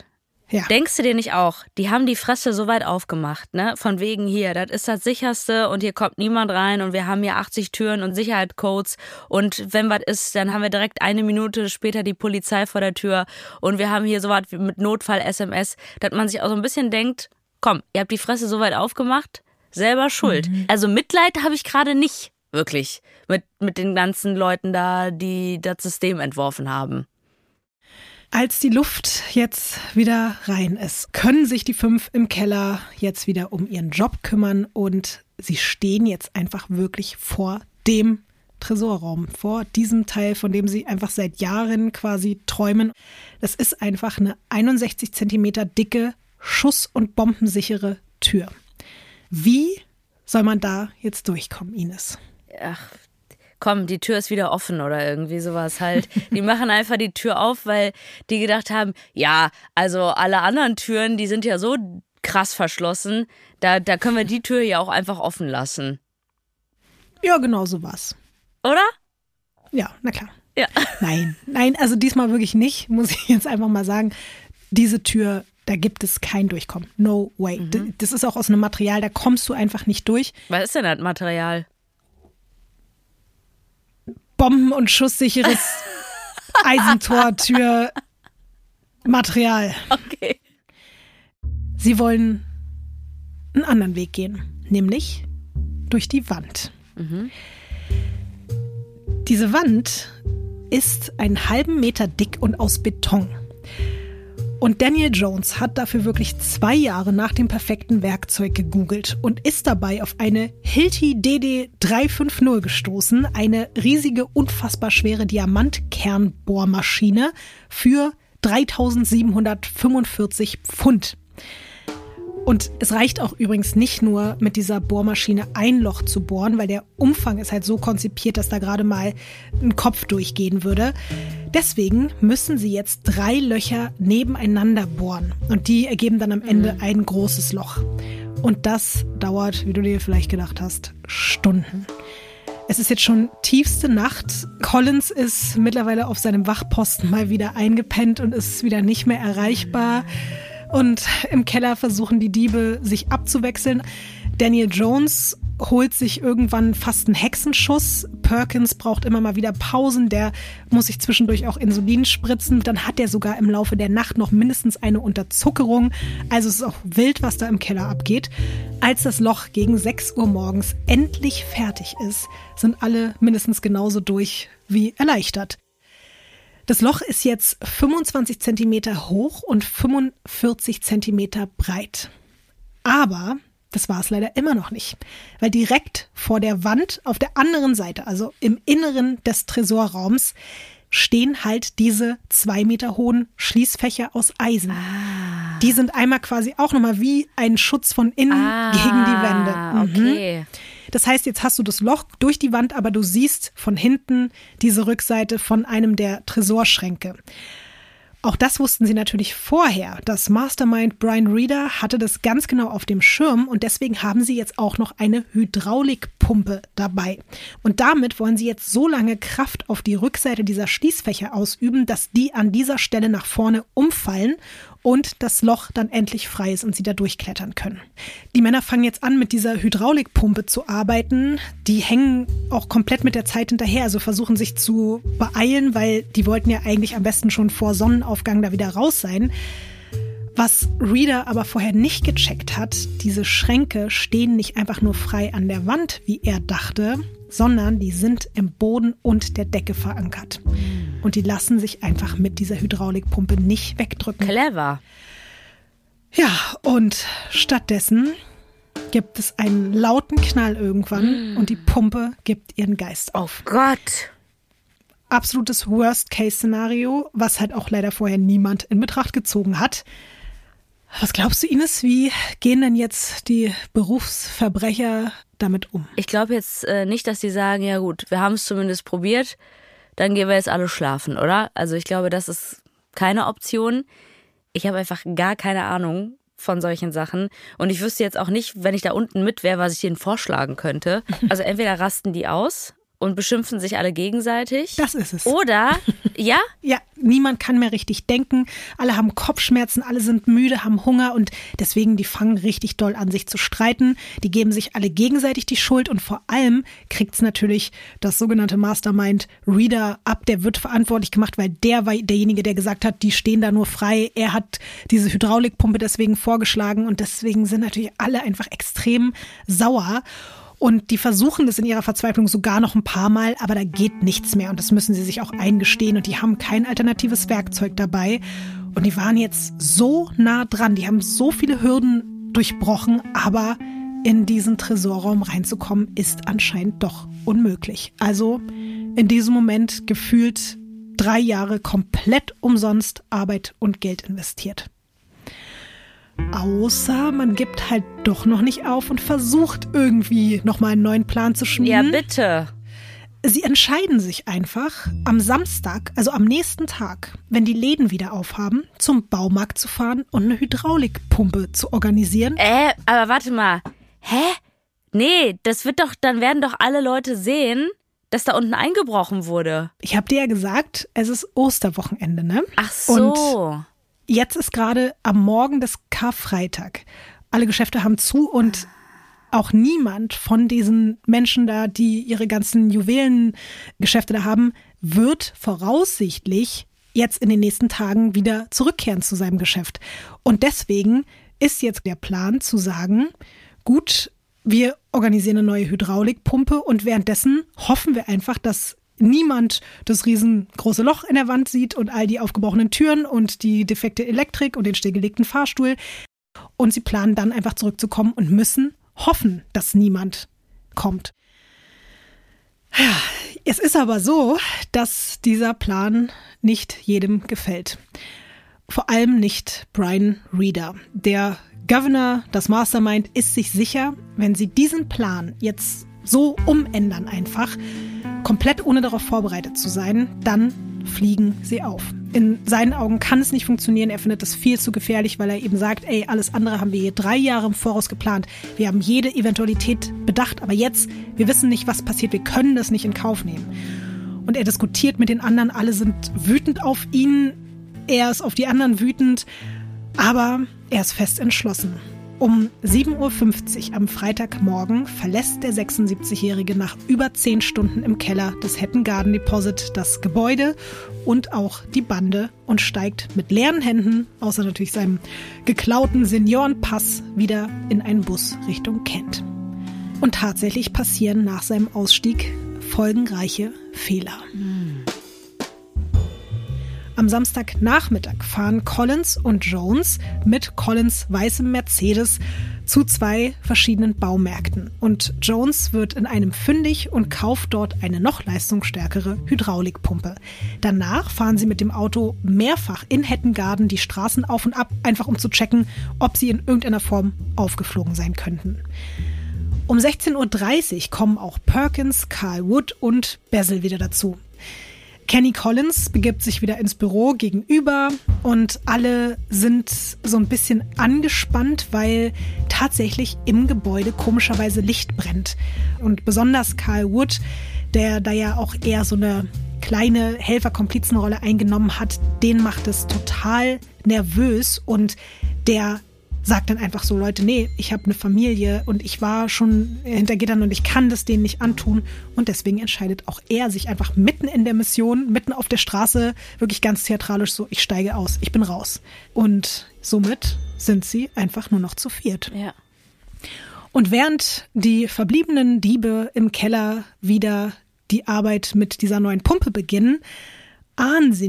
Ja. Denkst du dir nicht auch, die haben die Fresse so weit aufgemacht, ne? Von wegen hier, das ist das sicherste und hier kommt niemand rein und wir haben hier 80 Türen und Sicherheitscodes und wenn was ist, dann haben wir direkt eine Minute später die Polizei vor der Tür und wir haben hier so was mit Notfall-SMS, dass man sich auch so ein bisschen denkt, komm, ihr habt die Fresse so weit aufgemacht, selber schuld. Mhm. Also Mitleid habe ich gerade nicht, wirklich, mit, mit den ganzen Leuten da, die das System entworfen haben. Als die Luft jetzt wieder rein ist, können sich die fünf im Keller jetzt wieder um ihren Job kümmern und sie stehen jetzt einfach wirklich vor dem Tresorraum, vor diesem Teil, von dem sie einfach seit Jahren quasi träumen. Das ist einfach eine 61 Zentimeter dicke, schuss- und bombensichere Tür. Wie soll man da jetzt durchkommen, Ines? ach, komm, die Tür ist wieder offen oder irgendwie sowas halt. Die machen einfach die Tür auf, weil die gedacht haben, ja, also alle anderen Türen, die sind ja so krass verschlossen, da, da können wir die Tür ja auch einfach offen lassen. Ja, genau so war's. Oder? Ja, na klar. Ja. Nein, nein, also diesmal wirklich nicht, muss ich jetzt einfach mal sagen. Diese Tür, da gibt es kein Durchkommen. No way. D- Das ist auch aus einem Material, da kommst du einfach nicht durch. Was ist denn das Material? Bomben- und schusssicheres [laughs] Eisentortür Material. Okay. Sie wollen einen anderen Weg gehen, nämlich durch die Wand. Diese Wand ist einen halben Meter dick und aus Beton. Und Daniel Jones hat dafür wirklich zwei Jahre nach dem perfekten Werkzeug gegoogelt und ist dabei auf eine Hilti DD 350 gestoßen, eine riesige, unfassbar schwere Diamantkernbohrmaschine für 3745 Pfund. Und es reicht auch übrigens nicht nur mit dieser Bohrmaschine ein Loch zu bohren, weil der Umfang ist halt so konzipiert, dass da gerade mal ein Kopf durchgehen würde. Deswegen müssen sie jetzt drei Löcher nebeneinander bohren und die ergeben dann am Ende ein großes Loch. Und das dauert, wie du dir vielleicht gedacht hast, Stunden. Es ist jetzt schon tiefste Nacht. Collins ist mittlerweile auf seinem Wachposten mal wieder eingepennt und ist wieder nicht mehr erreichbar. Und im Keller versuchen die Diebe sich abzuwechseln. Daniel Jones holt sich irgendwann fast einen Hexenschuss. Perkins braucht immer mal wieder Pausen. Der muss sich zwischendurch auch Insulin spritzen. Dann hat er sogar im Laufe der Nacht noch mindestens eine Unterzuckerung. Also es ist auch wild, was da im Keller abgeht. Als das Loch gegen 6 Uhr morgens endlich fertig ist, sind alle mindestens genauso durch wie erleichtert. Das Loch ist jetzt 25 Zentimeter hoch und 45 Zentimeter breit. Aber das war es leider immer noch nicht, weil direkt vor der Wand auf der anderen Seite, also im Inneren des Tresorraums, stehen halt diese zwei Meter hohen Schließfächer aus Eisen. Die sind einmal quasi auch nochmal wie ein Schutz von innen gegen die Wände. Ah, Mhm. okay. Das heißt, jetzt hast du das Loch durch die Wand, aber du siehst von hinten diese Rückseite von einem der Tresorschränke. Auch das wussten sie natürlich vorher. Das Mastermind Brian Reeder hatte das ganz genau auf dem Schirm und deswegen haben sie jetzt auch noch eine Hydraulikpumpe dabei. Und damit wollen sie jetzt so lange Kraft auf die Rückseite dieser Schließfächer ausüben, dass die an dieser Stelle nach vorne umfallen und das Loch dann endlich frei ist und sie da durchklettern können. Die Männer fangen jetzt an, mit dieser Hydraulikpumpe zu arbeiten. Die hängen auch komplett mit der Zeit hinterher, also versuchen sich zu beeilen, weil die wollten ja eigentlich am besten schon vor Sonnenaufgang da wieder raus sein. Was Reader aber vorher nicht gecheckt hat, diese Schränke stehen nicht einfach nur frei an der Wand, wie er dachte, sondern die sind im Boden und der Decke verankert. Und die lassen sich einfach mit dieser Hydraulikpumpe nicht wegdrücken. Clever. Ja, und stattdessen gibt es einen lauten Knall irgendwann und die Pumpe gibt ihren Geist auf. Gott. Absolutes Worst-Case-Szenario, was halt auch leider vorher niemand in Betracht gezogen hat. Was glaubst du, Ines, wie gehen denn jetzt die Berufsverbrecher damit um? Ich glaube jetzt äh, nicht, dass die sagen, ja gut, wir haben es zumindest probiert, dann gehen wir jetzt alle schlafen, oder? Also ich glaube, das ist keine Option. Ich habe einfach gar keine Ahnung von solchen Sachen. Und ich wüsste jetzt auch nicht, wenn ich da unten mit wäre, was ich denen vorschlagen könnte. [laughs] Also entweder rasten die aus und beschimpfen sich alle gegenseitig. Das ist es. Oder, [laughs] ja? Ja, niemand kann mehr richtig denken. Alle haben Kopfschmerzen, alle sind müde, haben Hunger und deswegen, die fangen richtig doll an, sich zu streiten. Die geben sich alle gegenseitig die Schuld und vor allem kriegt es natürlich das sogenannte Mastermind Reader ab. Der wird verantwortlich gemacht, weil der war derjenige, der gesagt hat, die stehen da nur frei. Er hat diese Hydraulikpumpe deswegen vorgeschlagen und deswegen sind natürlich alle einfach extrem sauer. Und die versuchen das in ihrer Verzweiflung sogar noch ein paar Mal, aber da geht nichts mehr. Und das müssen sie sich auch eingestehen. Und die haben kein alternatives Werkzeug dabei. Und die waren jetzt so nah dran. Die haben so viele Hürden durchbrochen, aber in diesen Tresorraum reinzukommen, ist anscheinend doch unmöglich. Also in diesem Moment gefühlt drei Jahre komplett umsonst Arbeit und Geld investiert. Außer man gibt halt doch noch nicht auf und versucht irgendwie nochmal einen neuen Plan zu schmieden. Ja, bitte. Sie entscheiden sich einfach, am Samstag, also am nächsten Tag, wenn die Läden wieder aufhaben, zum Baumarkt zu fahren und eine Hydraulikpumpe zu organisieren. Äh, aber warte mal. Hä? Nee, das wird doch, dann werden doch alle Leute sehen, dass da unten eingebrochen wurde. Ich habe dir ja gesagt, es ist Osterwochenende, ne? Ach so. Und jetzt ist gerade am Morgen des Karfreitag. Alle Geschäfte haben zu und auch niemand von diesen Menschen da, die ihre ganzen Juwelengeschäfte da haben, wird voraussichtlich jetzt in den nächsten Tagen wieder zurückkehren zu seinem Geschäft. Und deswegen ist jetzt der Plan zu sagen, gut, wir organisieren eine neue Hydraulikpumpe und währenddessen hoffen wir einfach, dass niemand das riesengroße Loch in der Wand sieht und all die aufgebrochenen Türen und die defekte Elektrik und den stillgelegten Fahrstuhl. Und sie planen dann einfach zurückzukommen und müssen hoffen, dass niemand kommt. Es ist aber so, dass dieser Plan nicht jedem gefällt. Vor allem nicht Brian Reader. Der Governor, das Mastermind, ist sich sicher, wenn sie diesen Plan jetzt so umändern einfach, komplett ohne darauf vorbereitet zu sein, dann fliegen sie auf. In seinen Augen kann es nicht funktionieren. Er findet das viel zu gefährlich, weil er eben sagt, ey, alles andere haben wir hier drei Jahre im Voraus geplant. Wir haben jede Eventualität bedacht, aber jetzt, wir wissen nicht, was passiert. Wir können das nicht in Kauf nehmen. Und er diskutiert mit den anderen. Alle sind wütend auf ihn. Er ist auf die anderen wütend. Aber er ist fest entschlossen. Um 7.50 Uhr am Freitagmorgen verlässt der 76-Jährige nach über 10 Stunden im Keller des Hatton Garden Deposit das Gebäude und auch die Bande und steigt mit leeren Händen, außer natürlich seinem geklauten Seniorenpass, wieder in einen Bus Richtung Kent. Und tatsächlich passieren nach seinem Ausstieg folgenreiche Fehler. Mhm. Am Samstagnachmittag fahren Collins und Jones mit Collins weißem Mercedes zu zwei verschiedenen Baumärkten. Und Jones wird in einem fündig und kauft dort eine noch leistungsstärkere Hydraulikpumpe. Danach fahren sie mit dem Auto mehrfach in Hettengarden die Straßen auf und ab, einfach um zu checken, ob sie in irgendeiner Form aufgeflogen sein könnten. Um 16.30 Uhr kommen auch Perkins, Carl Wood und Basil wieder dazu. Kenny Collins begibt sich wieder ins Büro gegenüber und alle sind so ein bisschen angespannt, weil tatsächlich im Gebäude komischerweise Licht brennt. Und besonders Carl Wood, der da ja auch eher so eine kleine Helferkomplizenrolle eingenommen hat, den macht es total nervös und der sagt dann einfach so, Leute, nee, ich habe eine Familie und ich war schon hinter Gittern und ich kann das denen nicht antun. Und deswegen entscheidet auch er sich einfach mitten in der Mission, mitten auf der Straße, wirklich ganz theatralisch so, ich steige aus, ich bin raus. Und somit sind sie einfach nur noch zu viert. Ja. Und während die verbliebenen Diebe im Keller wieder die Arbeit mit dieser neuen Pumpe beginnen,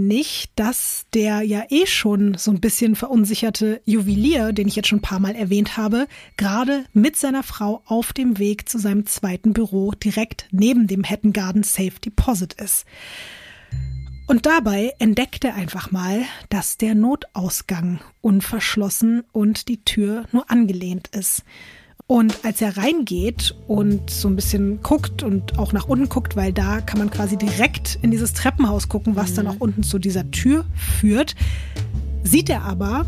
nicht, dass der ja eh schon so ein bisschen verunsicherte Juwelier, den ich jetzt schon ein paar Mal erwähnt habe, gerade mit seiner Frau auf dem Weg zu seinem zweiten Büro direkt neben dem Hatton Garden Safe Deposit ist. Und dabei entdeckt er einfach mal, dass der Notausgang unverschlossen und die Tür nur angelehnt ist. Und als er reingeht und so ein bisschen guckt und auch nach unten guckt, weil da kann man quasi direkt in dieses Treppenhaus gucken, was mhm. dann auch unten zu dieser Tür führt, sieht er aber,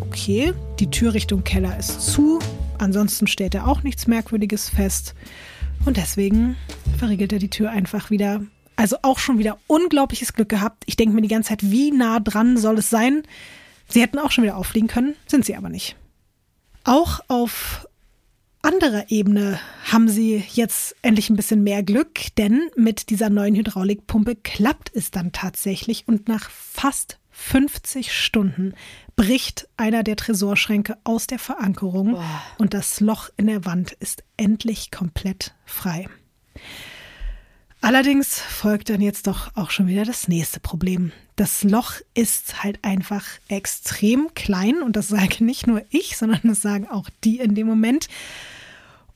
okay, die Tür Richtung Keller ist zu. Ansonsten stellt er auch nichts Merkwürdiges fest. Und deswegen verriegelt er die Tür einfach wieder. Also auch schon wieder unglaubliches Glück gehabt. Ich denke mir die ganze Zeit, wie nah dran soll es sein? Sie hätten auch schon wieder auffliegen können, sind sie aber nicht. Auch auf anderer Ebene haben sie jetzt endlich ein bisschen mehr Glück, denn mit dieser neuen Hydraulikpumpe klappt es dann tatsächlich und nach fast 50 Stunden bricht einer der Tresorschränke aus der Verankerung Boah. und das Loch in der Wand ist endlich komplett frei. Allerdings folgt dann jetzt doch auch schon wieder das nächste Problem. Das Loch ist halt einfach extrem klein und das sage nicht nur ich, sondern das sagen auch die in dem Moment.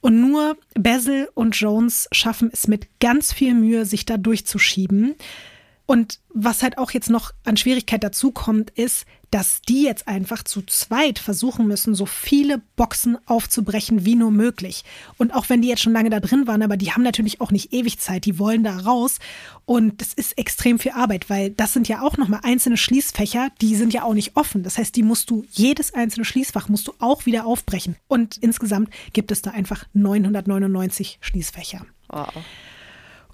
Und nur Basil und Jones schaffen es mit ganz viel Mühe, sich da durchzuschieben. Und was halt auch jetzt noch an Schwierigkeit dazu kommt, ist, dass die jetzt einfach zu zweit versuchen müssen, so viele Boxen aufzubrechen wie nur möglich. Und auch wenn die jetzt schon lange da drin waren, aber die haben natürlich auch nicht ewig Zeit, die wollen da raus. Und das ist extrem viel Arbeit, weil das sind ja auch nochmal einzelne Schließfächer, die sind ja auch nicht offen. Das heißt, die musst du, jedes einzelne Schließfach musst du auch wieder aufbrechen. Und insgesamt gibt es da einfach 999 Schließfächer. Wow.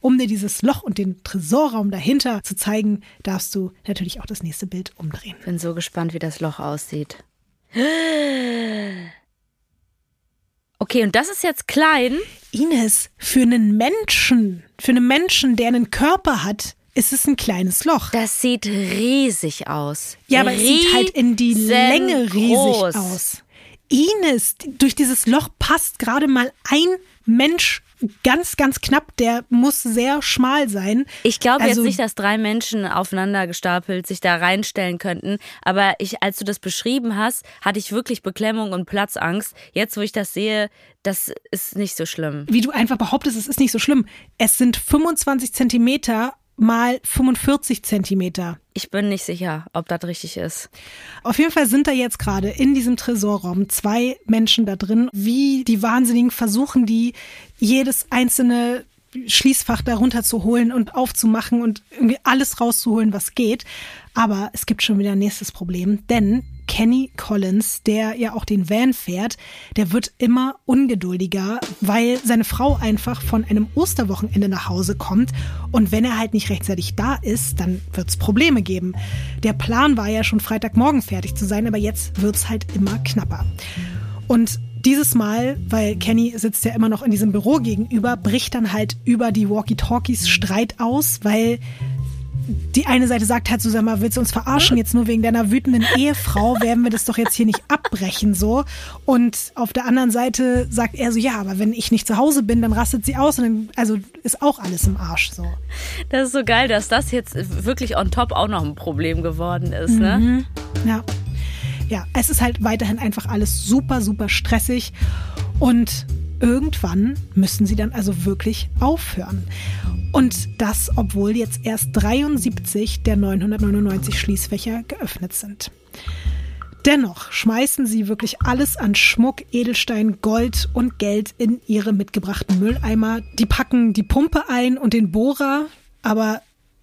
Um dir dieses Loch und den Tresorraum dahinter zu zeigen, darfst du natürlich auch das nächste Bild umdrehen. Bin so gespannt, wie das Loch aussieht. Okay, und das ist jetzt klein. Ines, für einen Menschen, für einen Menschen, der einen Körper hat, ist es ein kleines Loch. Das sieht riesig aus. Ja, aber es sieht halt in die Länge riesig groß. aus. Ines, durch dieses Loch passt gerade mal ein Mensch ganz, ganz knapp. Der muss sehr schmal sein. Ich glaube also, jetzt nicht, dass drei Menschen aufeinander gestapelt sich da reinstellen könnten. Aber ich, als du das beschrieben hast, hatte ich wirklich Beklemmung und Platzangst. Jetzt, wo ich das sehe, das ist nicht so schlimm. Wie du einfach behauptest, es ist nicht so schlimm. Es sind 25 Zentimeter mal 45 Zentimeter. Ich bin nicht sicher, ob das richtig ist. Auf jeden Fall sind da jetzt gerade in diesem Tresorraum zwei Menschen da drin. Wie die Wahnsinnigen versuchen die, jedes einzelne Schließfach darunter zu holen und aufzumachen und irgendwie alles rauszuholen, was geht. Aber es gibt schon wieder ein nächstes Problem, denn Kenny Collins, der ja auch den Van fährt, der wird immer ungeduldiger, weil seine Frau einfach von einem Osterwochenende nach Hause kommt und wenn er halt nicht rechtzeitig da ist, dann wird es Probleme geben. Der Plan war ja schon Freitagmorgen fertig zu sein, aber jetzt wird es halt immer knapper. Und dieses Mal, weil Kenny sitzt ja immer noch in diesem Büro gegenüber, bricht dann halt über die Walkie-Talkies Streit aus, weil die eine Seite sagt halt so, sag mal, willst du uns verarschen jetzt nur wegen deiner wütenden Ehefrau? Werden wir das doch jetzt hier nicht abbrechen so? Und auf der anderen Seite sagt er so, ja, aber wenn ich nicht zu Hause bin, dann rastet sie aus und dann, also ist auch alles im Arsch so. Das ist so geil, dass das jetzt wirklich on top auch noch ein Problem geworden ist, ne? Mhm. Ja. Ja, es ist halt weiterhin einfach alles super, super stressig und irgendwann müssen sie dann also wirklich aufhören. Und das, obwohl jetzt erst 73 der 999 Schließfächer geöffnet sind. Dennoch schmeißen sie wirklich alles an Schmuck, Edelstein, Gold und Geld in ihre mitgebrachten Mülleimer. Die packen die Pumpe ein und den Bohrer, aber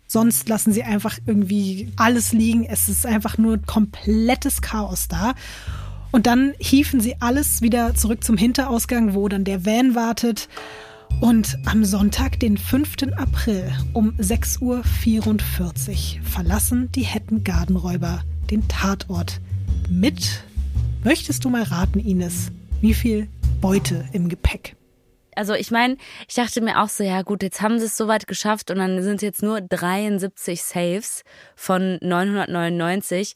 sonst lassen sie einfach irgendwie alles liegen. Es ist einfach nur komplettes Chaos da. Und dann hieven sie alles wieder zurück zum Hinterausgang, wo dann der Van wartet. Und am Sonntag, den 5. April um 6.44 Uhr verlassen die Hettengardenräuber den Tatort mit, möchtest du mal raten, Ines, wie viel Beute im Gepäck? Also ich meine, ich dachte mir auch so, ja gut, jetzt haben sie es soweit geschafft und dann sind es jetzt nur 73 Saves von 999.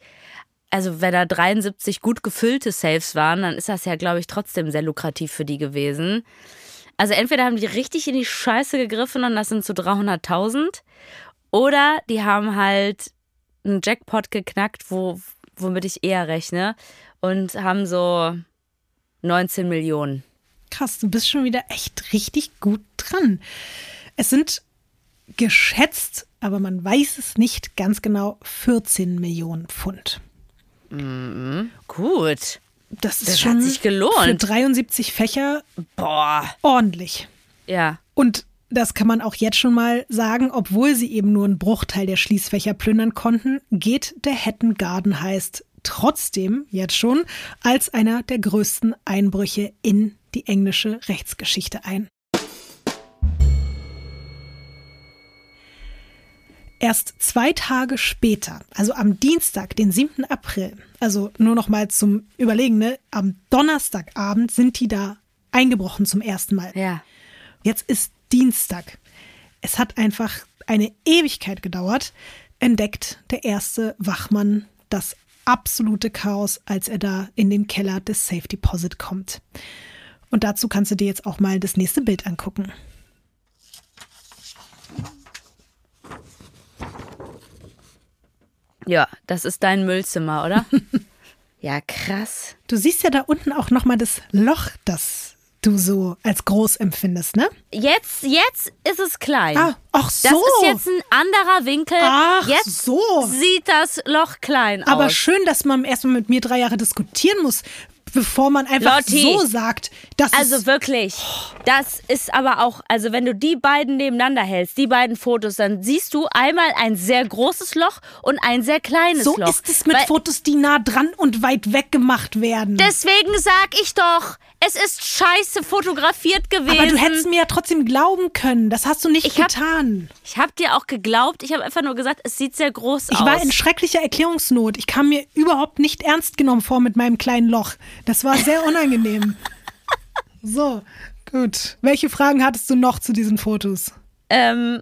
Also wenn da 73 gut gefüllte Saves waren, dann ist das ja, glaube ich, trotzdem sehr lukrativ für die gewesen. Also entweder haben die richtig in die Scheiße gegriffen und das sind so 300.000 oder die haben halt einen Jackpot geknackt, wo, womit ich eher rechne und haben so 19 Millionen. Krass, du bist schon wieder echt richtig gut dran. Es sind geschätzt, aber man weiß es nicht ganz genau, 14 Millionen Pfund. Mhm, gut. das ist Das schon hat sich gelohnt. für 73 Fächer Boah. ordentlich. Ja. Und das kann man auch jetzt schon mal sagen, obwohl sie eben nur einen Bruchteil der Schließfächer plündern konnten, geht der Hatton Garden Heist trotzdem jetzt schon als einer der größten Einbrüche in die englische Rechtsgeschichte ein. Erst zwei Tage später, also am Dienstag, den 7. April, also nur noch mal zum Überlegen, ne, am Donnerstagabend sind die da eingebrochen zum ersten Mal. Ja. Jetzt ist Dienstag. Es hat einfach eine Ewigkeit gedauert, entdeckt der erste Wachmann das absolute Chaos, als er da in den Keller des Safe Deposit kommt. Und dazu kannst du dir jetzt auch mal das nächste Bild angucken. Ja, das ist dein Müllzimmer, oder? [laughs] ja, krass. Du siehst ja da unten auch noch mal das Loch, das du so als groß empfindest, ne? Jetzt, jetzt ist es klein. Ah, ach so. Das ist jetzt ein anderer Winkel. Ach jetzt so. sieht das Loch klein Aber aus. schön, dass man erstmal mit mir drei Jahre diskutieren muss, bevor man einfach Lotti. so sagt, dass Also es wirklich, das ist aber auch, also wenn du die beiden nebeneinander hältst, die beiden Fotos, dann siehst du einmal ein sehr großes Loch und ein sehr kleines so Loch. ist es mit Weil- Fotos, die nah dran und weit weg gemacht werden. Deswegen sag ich doch, es ist scheiße fotografiert gewesen. Aber du hättest mir ja trotzdem glauben können. Das hast du nicht Ich hab- getan. ich habe dir auch geglaubt, ich habe einfach nur gesagt, es sieht sehr groß Ich aus. war in schrecklicher Erklärungsnot. Ich kam mir überhaupt nicht ernst genommen vor mit meinem kleinen Loch. Das war sehr unangenehm. [laughs] so, gut. Welche Fragen hattest du noch zu diesen Fotos? Ähm,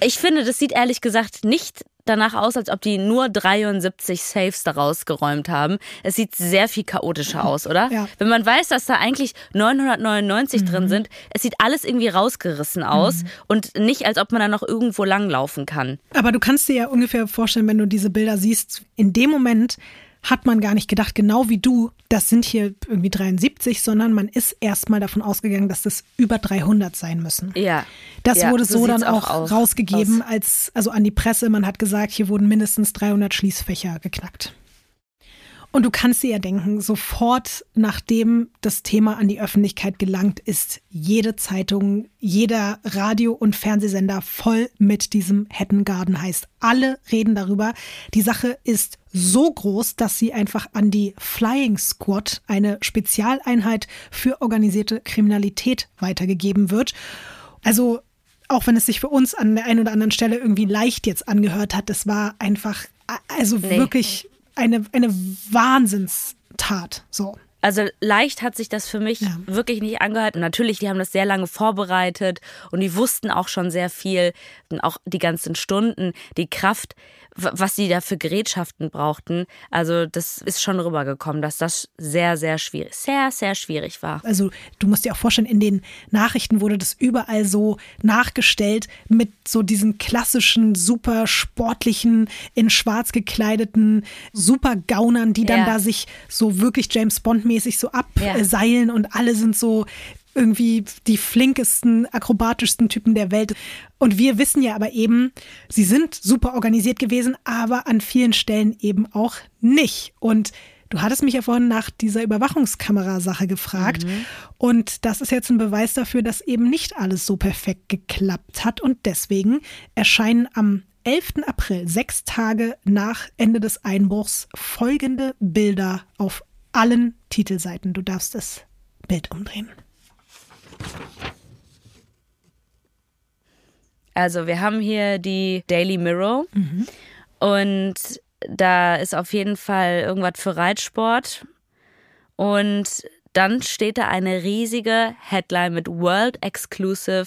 ich finde, das sieht ehrlich gesagt nicht danach aus, als ob die nur 73 Saves daraus geräumt haben. Es sieht sehr viel chaotischer aus, oder? Ja. Wenn man weiß, dass da eigentlich 999 drin sind, es sieht alles irgendwie rausgerissen aus und nicht, als ob man da noch irgendwo langlaufen kann. Aber du kannst dir ja ungefähr vorstellen, wenn du diese Bilder siehst, in dem Moment hat man gar nicht gedacht, genau wie du, das sind hier irgendwie 73, sondern man ist erstmal davon ausgegangen, dass das über 300 sein müssen. Ja. Das ja, wurde so, dann sieht's auch, aus- rausgegeben, aus. als also an die Presse. Man hat gesagt, hier wurden mindestens 300 Schließfächer geknackt. Und du kannst dir ja denken, sofort nachdem das Thema an die Öffentlichkeit gelangt ist, jede Zeitung, jeder Radio- und Fernsehsender voll mit diesem Hatton Garden heißt. Alle reden darüber. Die Sache ist so groß, dass sie einfach an die Flying Squad, eine Spezialeinheit für organisierte Kriminalität, weitergegeben wird. Also auch wenn es sich für uns an der einen oder anderen Stelle irgendwie leicht jetzt angehört hat, das war einfach, also Nee. wirklich eine, eine Wahnsinnstat. So. Also leicht hat sich das für mich Ja. wirklich nicht angehört. Und natürlich, die haben das sehr lange vorbereitet und die wussten auch schon sehr viel. Und auch die ganzen Stunden, die Kraft, was sie da für Gerätschaften brauchten. Also das ist schon rübergekommen, dass das sehr, sehr schwierig, sehr, sehr schwierig war. Also du musst dir auch vorstellen, in den Nachrichten wurde das überall so nachgestellt mit so diesen klassischen, super sportlichen, in schwarz gekleideten super Gaunern, die dann Ja. da sich so wirklich James Bond-mäßig so Ja. abseilen und alle sind so irgendwie die flinkesten, akrobatischsten Typen der Welt. Und wir wissen ja aber eben, sie sind super organisiert gewesen, aber an vielen Stellen eben auch nicht. Und du hattest mich ja vorhin nach dieser Überwachungskamerasache gefragt. Und das ist jetzt ein Beweis dafür, dass eben nicht alles so perfekt geklappt hat. Und deswegen erscheinen am 11. April, sechs Tage nach Ende des Einbruchs, folgende Bilder auf allen Titelseiten. Du darfst das Bild umdrehen. Also wir haben hier die Daily Mirror und da ist auf jeden Fall irgendwas für Reitsport und dann steht da eine riesige Headline mit World Exclusive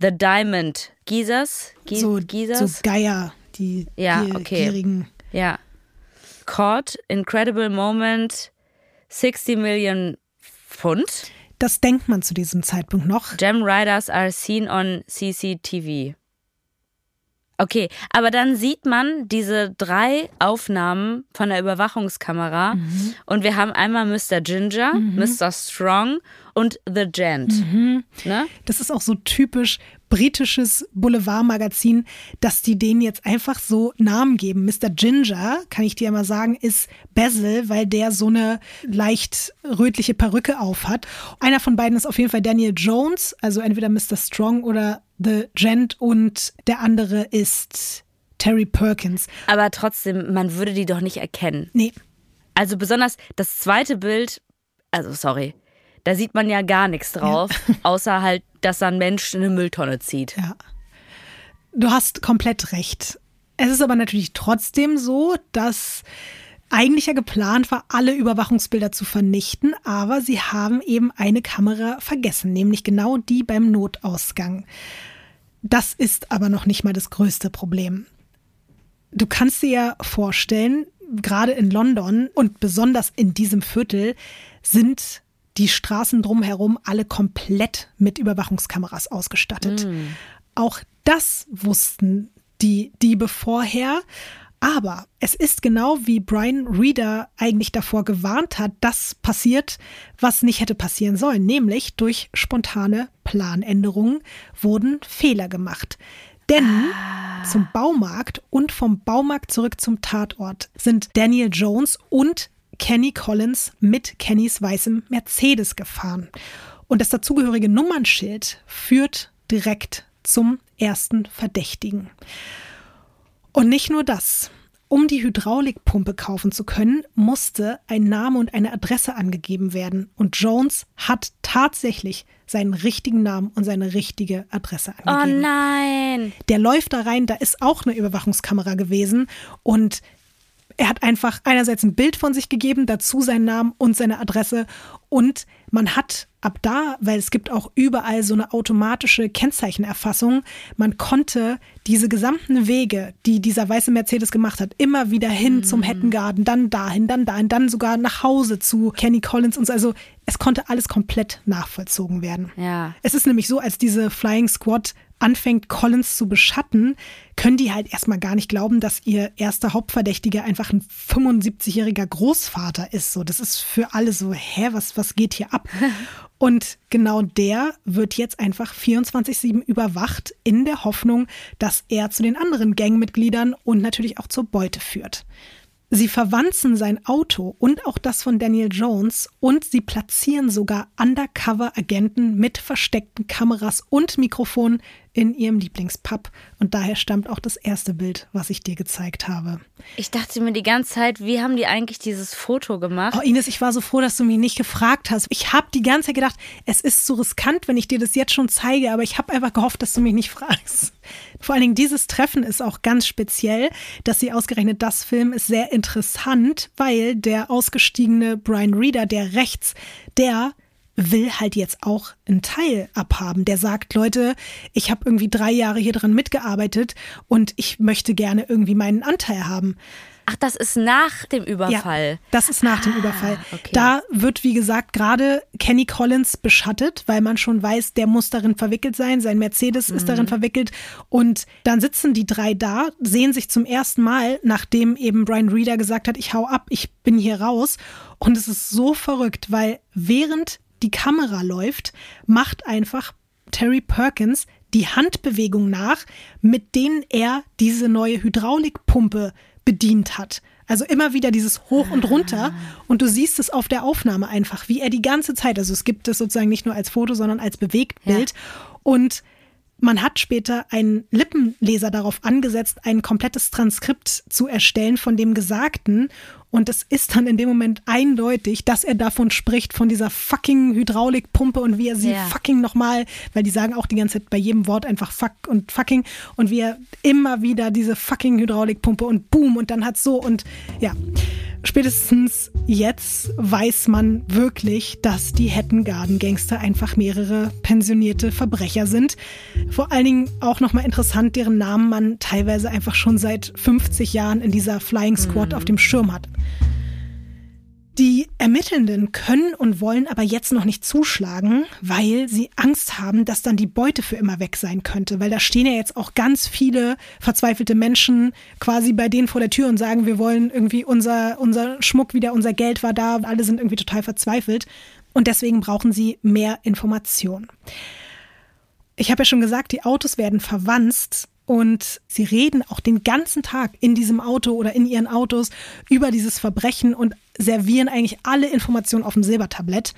The Diamond Geezers. Ge so, Geezers? so Geier, die Ja, gier- okay. gierigen. Ja. Caught, Incredible Moment, 60 Million Pfund. Das denkt man zu diesem Zeitpunkt noch. Gem Riders are seen on CCTV. Okay, aber dann sieht man diese drei Aufnahmen von der Überwachungskamera mhm. und wir haben einmal Mr. Ginger, mhm. Mr. Strong und The Gent. Mhm. Ne? Das ist auch so typisch britisches Boulevardmagazin, dass die denen jetzt einfach so Namen geben. Mr. Ginger, kann ich dir mal sagen, ist Basil, weil der so eine leicht rötliche Perücke aufhat. Einer von beiden ist auf jeden Fall Daniel Jones, also entweder Mr. Strong oder The Gent und der andere ist Terry Perkins. Aber trotzdem, man würde die doch nicht erkennen. Nee. Also besonders das zweite Bild, also sorry, da sieht man ja gar nichts drauf, ja. [laughs] außer halt, dass da ein Mensch eine Mülltonne zieht. Ja. Du hast komplett recht. Es ist aber natürlich trotzdem so, dass eigentlich ja geplant war, alle Überwachungsbilder zu vernichten, aber sie haben eben eine Kamera vergessen, nämlich genau die beim Notausgang. Das ist aber noch nicht mal das größte Problem. Du kannst dir ja vorstellen, gerade in London und besonders in diesem Viertel sind die Straßen drumherum alle komplett mit Überwachungskameras ausgestattet. Mm. Auch das wussten die Diebe vorher. Aber es ist genau wie Brian Reader eigentlich davor gewarnt hat, das passiert, was nicht hätte passieren sollen, nämlich durch spontane Planänderungen wurden Fehler gemacht. Denn ah. zum Baumarkt und vom Baumarkt zurück zum Tatort sind Daniel Jones und Kenny Collins mit Kennys weißem Mercedes gefahren. Und das dazugehörige Nummernschild führt direkt zum ersten Verdächtigen. Und nicht nur das. Um die Hydraulikpumpe kaufen zu können, musste ein Name und eine Adresse angegeben werden. Und Jones hat tatsächlich seinen richtigen Namen und seine richtige Adresse oh angegeben. Oh nein! Der läuft da rein, da ist auch eine Überwachungskamera gewesen. Und er hat einfach einerseits ein Bild von sich gegeben, dazu seinen Namen und seine Adresse. Und man hat ab da, weil es gibt auch überall so eine automatische Kennzeichenerfassung, man konnte diese gesamten Wege, die dieser weiße Mercedes gemacht hat, immer wieder hin mhm. zum Hatton Garden, dann dahin, dann dahin, dann sogar nach Hause zu Kenny Collins und so. Also es konnte alles komplett nachvollzogen werden. Ja. Es ist nämlich so, als diese Flying Squad anfängt, Collins zu beschatten, können die halt erstmal gar nicht glauben, dass ihr erster Hauptverdächtiger einfach ein 75-jähriger Großvater ist. So, das ist für alle so, hä, was, was geht hier ab? [laughs] Und genau der wird jetzt einfach 24-7 überwacht in der Hoffnung, dass er zu den anderen Gangmitgliedern und natürlich auch zur Beute führt. Sie verwanzen sein Auto und auch das von Daniel Jones und sie platzieren sogar Undercover-Agenten mit versteckten Kameras und Mikrofonen in ihrem Lieblingspub. Und daher stammt auch das erste Bild, was ich dir gezeigt habe. Ich dachte mir die ganze Zeit, wie haben die eigentlich dieses Foto gemacht? Oh Ines, ich war so froh, dass du mich nicht gefragt hast. Ich habe die ganze Zeit gedacht, es ist so riskant, wenn ich dir das jetzt schon zeige, aber ich habe einfach gehofft, dass du mich nicht [laughs] fragst. Vor allen Dingen dieses Treffen ist auch ganz speziell, dass sie ausgerechnet das Film ist sehr interessant, weil der ausgestiegene Brian Reader, der rechts, der will halt jetzt auch einen Teil abhaben. Der sagt, Leute, ich habe irgendwie drei Jahre hier dran mitgearbeitet und ich möchte gerne irgendwie meinen Anteil haben. Ach, das ist nach dem Überfall. Ja, das ist nach ah, dem Überfall. Okay. Da wird, wie gesagt, gerade Kenny Collins beschattet, weil man schon weiß, der muss darin verwickelt sein. Sein Mercedes mhm. ist darin verwickelt. Und dann sitzen die drei da, sehen sich zum ersten Mal, nachdem eben Brian Reader gesagt hat, ich hau ab, ich bin hier raus. Und es ist so verrückt, weil während die Kamera läuft, macht einfach Terry Perkins die Handbewegung nach, mit denen er diese neue Hydraulikpumpe bedient hat. Also immer wieder dieses Hoch und Runter. Und du siehst es auf der Aufnahme einfach, wie er die ganze Zeit, also es gibt es sozusagen nicht nur als Foto, sondern als Bewegtbild. Ja. Und man hat später einen Lippenleser darauf angesetzt, ein komplettes Transkript zu erstellen von dem Gesagten. Und es ist dann in dem Moment eindeutig, dass er davon spricht, von dieser fucking Hydraulikpumpe und wie er sie ja. fucking nochmal, weil die sagen auch die ganze Zeit bei jedem Wort einfach fuck und fucking und wie er immer wieder diese fucking Hydraulikpumpe und boom und dann hat so und ja spätestens jetzt weiß man wirklich, dass die Hatton Garden Gangster einfach mehrere pensionierte Verbrecher sind. Vor allen Dingen auch nochmal interessant, deren Namen man teilweise einfach schon seit 50 Jahren in dieser Flying Squad mhm. auf dem Schirm hat. Die Ermittelnden können und wollen aber jetzt noch nicht zuschlagen, weil sie Angst haben, dass dann die Beute für immer weg sein könnte. Weil da stehen ja jetzt auch ganz viele verzweifelte Menschen quasi bei denen vor der Tür und sagen, wir wollen irgendwie unser, unser Schmuck wieder, unser Geld war da. Alle sind irgendwie total verzweifelt. Und deswegen brauchen sie mehr Informationen. Ich habe ja schon gesagt, die Autos werden verwanzt und sie reden auch den ganzen Tag in diesem Auto oder in ihren Autos über dieses Verbrechen und servieren eigentlich alle Informationen auf dem Silbertablett.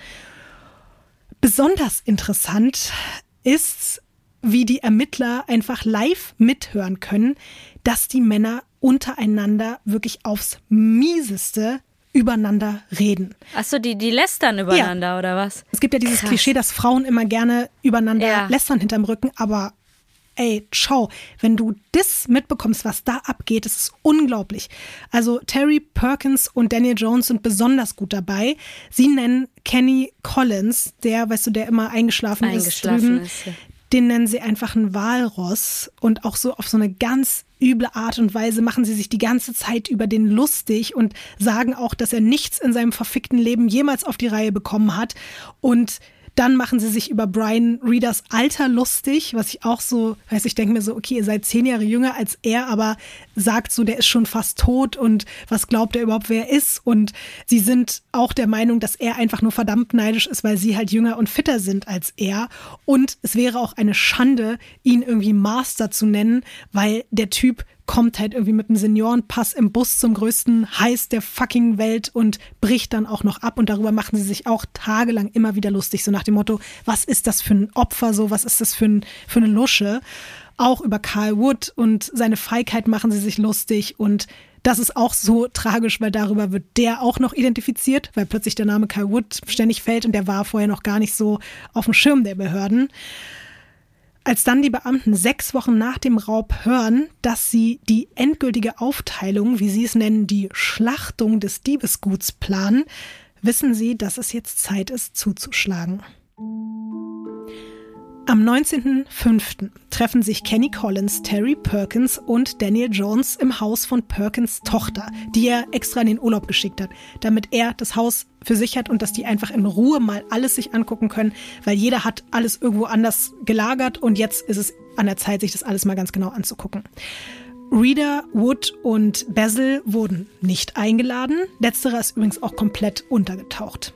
Besonders interessant ist, wie die Ermittler einfach live mithören können, dass die Männer untereinander wirklich aufs mieseste übereinander reden. Achso, die, die lästern übereinander ja. oder was? Es gibt ja dieses Krass. Klischee, dass Frauen immer gerne übereinander ja. lästern hinterm Rücken, aber ey, ciao, wenn du das mitbekommst, was da abgeht, das ist unglaublich. Also Terry Perkins und Daniel Jones sind besonders gut dabei. Sie nennen Kenny Collins, der, weißt du, der immer eingeschlafen, eingeschlafen ist, drüben, ist ja. den nennen sie einfach ein Walross und auch so auf so eine ganz üble Art und Weise machen sie sich die ganze Zeit über den lustig und sagen auch, dass er nichts in seinem verfickten Leben jemals auf die Reihe bekommen hat und dann machen sie sich über Brian Readers Alter lustig, was ich auch so, weiß ich denke mir so, okay, ihr seid zehn Jahre jünger als er, aber sagt so, der ist schon fast tot und was glaubt er überhaupt, wer er ist? Und sie sind auch der Meinung, dass er einfach nur verdammt neidisch ist, weil sie halt jünger und fitter sind als er. Und es wäre auch eine Schande, ihn irgendwie Master zu nennen, weil der Typ kommt halt irgendwie mit einem Seniorenpass im Bus zum größten Heiß der fucking Welt und bricht dann auch noch ab. Und darüber machen sie sich auch tagelang immer wieder lustig, so nach dem Motto, was ist das für ein Opfer, so, was ist das für, ein, für eine Lusche? Auch über Carl Wood und seine Feigheit machen sie sich lustig und das ist auch so tragisch, weil darüber wird der auch noch identifiziert, weil plötzlich der Name Carl Wood ständig fällt und der war vorher noch gar nicht so auf dem Schirm der Behörden. Als dann die Beamten sechs Wochen nach dem Raub hören, dass sie die endgültige Aufteilung, wie sie es nennen, die Schlachtung des Diebesguts planen, wissen sie, dass es jetzt Zeit ist, zuzuschlagen. Am 19.05. treffen sich Kenny Collins, Terry Perkins und Daniel Jones im Haus von Perkins Tochter, die er extra in den Urlaub geschickt hat, damit er das Haus für sich hat und dass die einfach in Ruhe mal alles sich angucken können, weil jeder hat alles irgendwo anders gelagert und jetzt ist es an der Zeit, sich das alles mal ganz genau anzugucken. Reader, Wood und Basil wurden nicht eingeladen. Letzterer ist übrigens auch komplett untergetaucht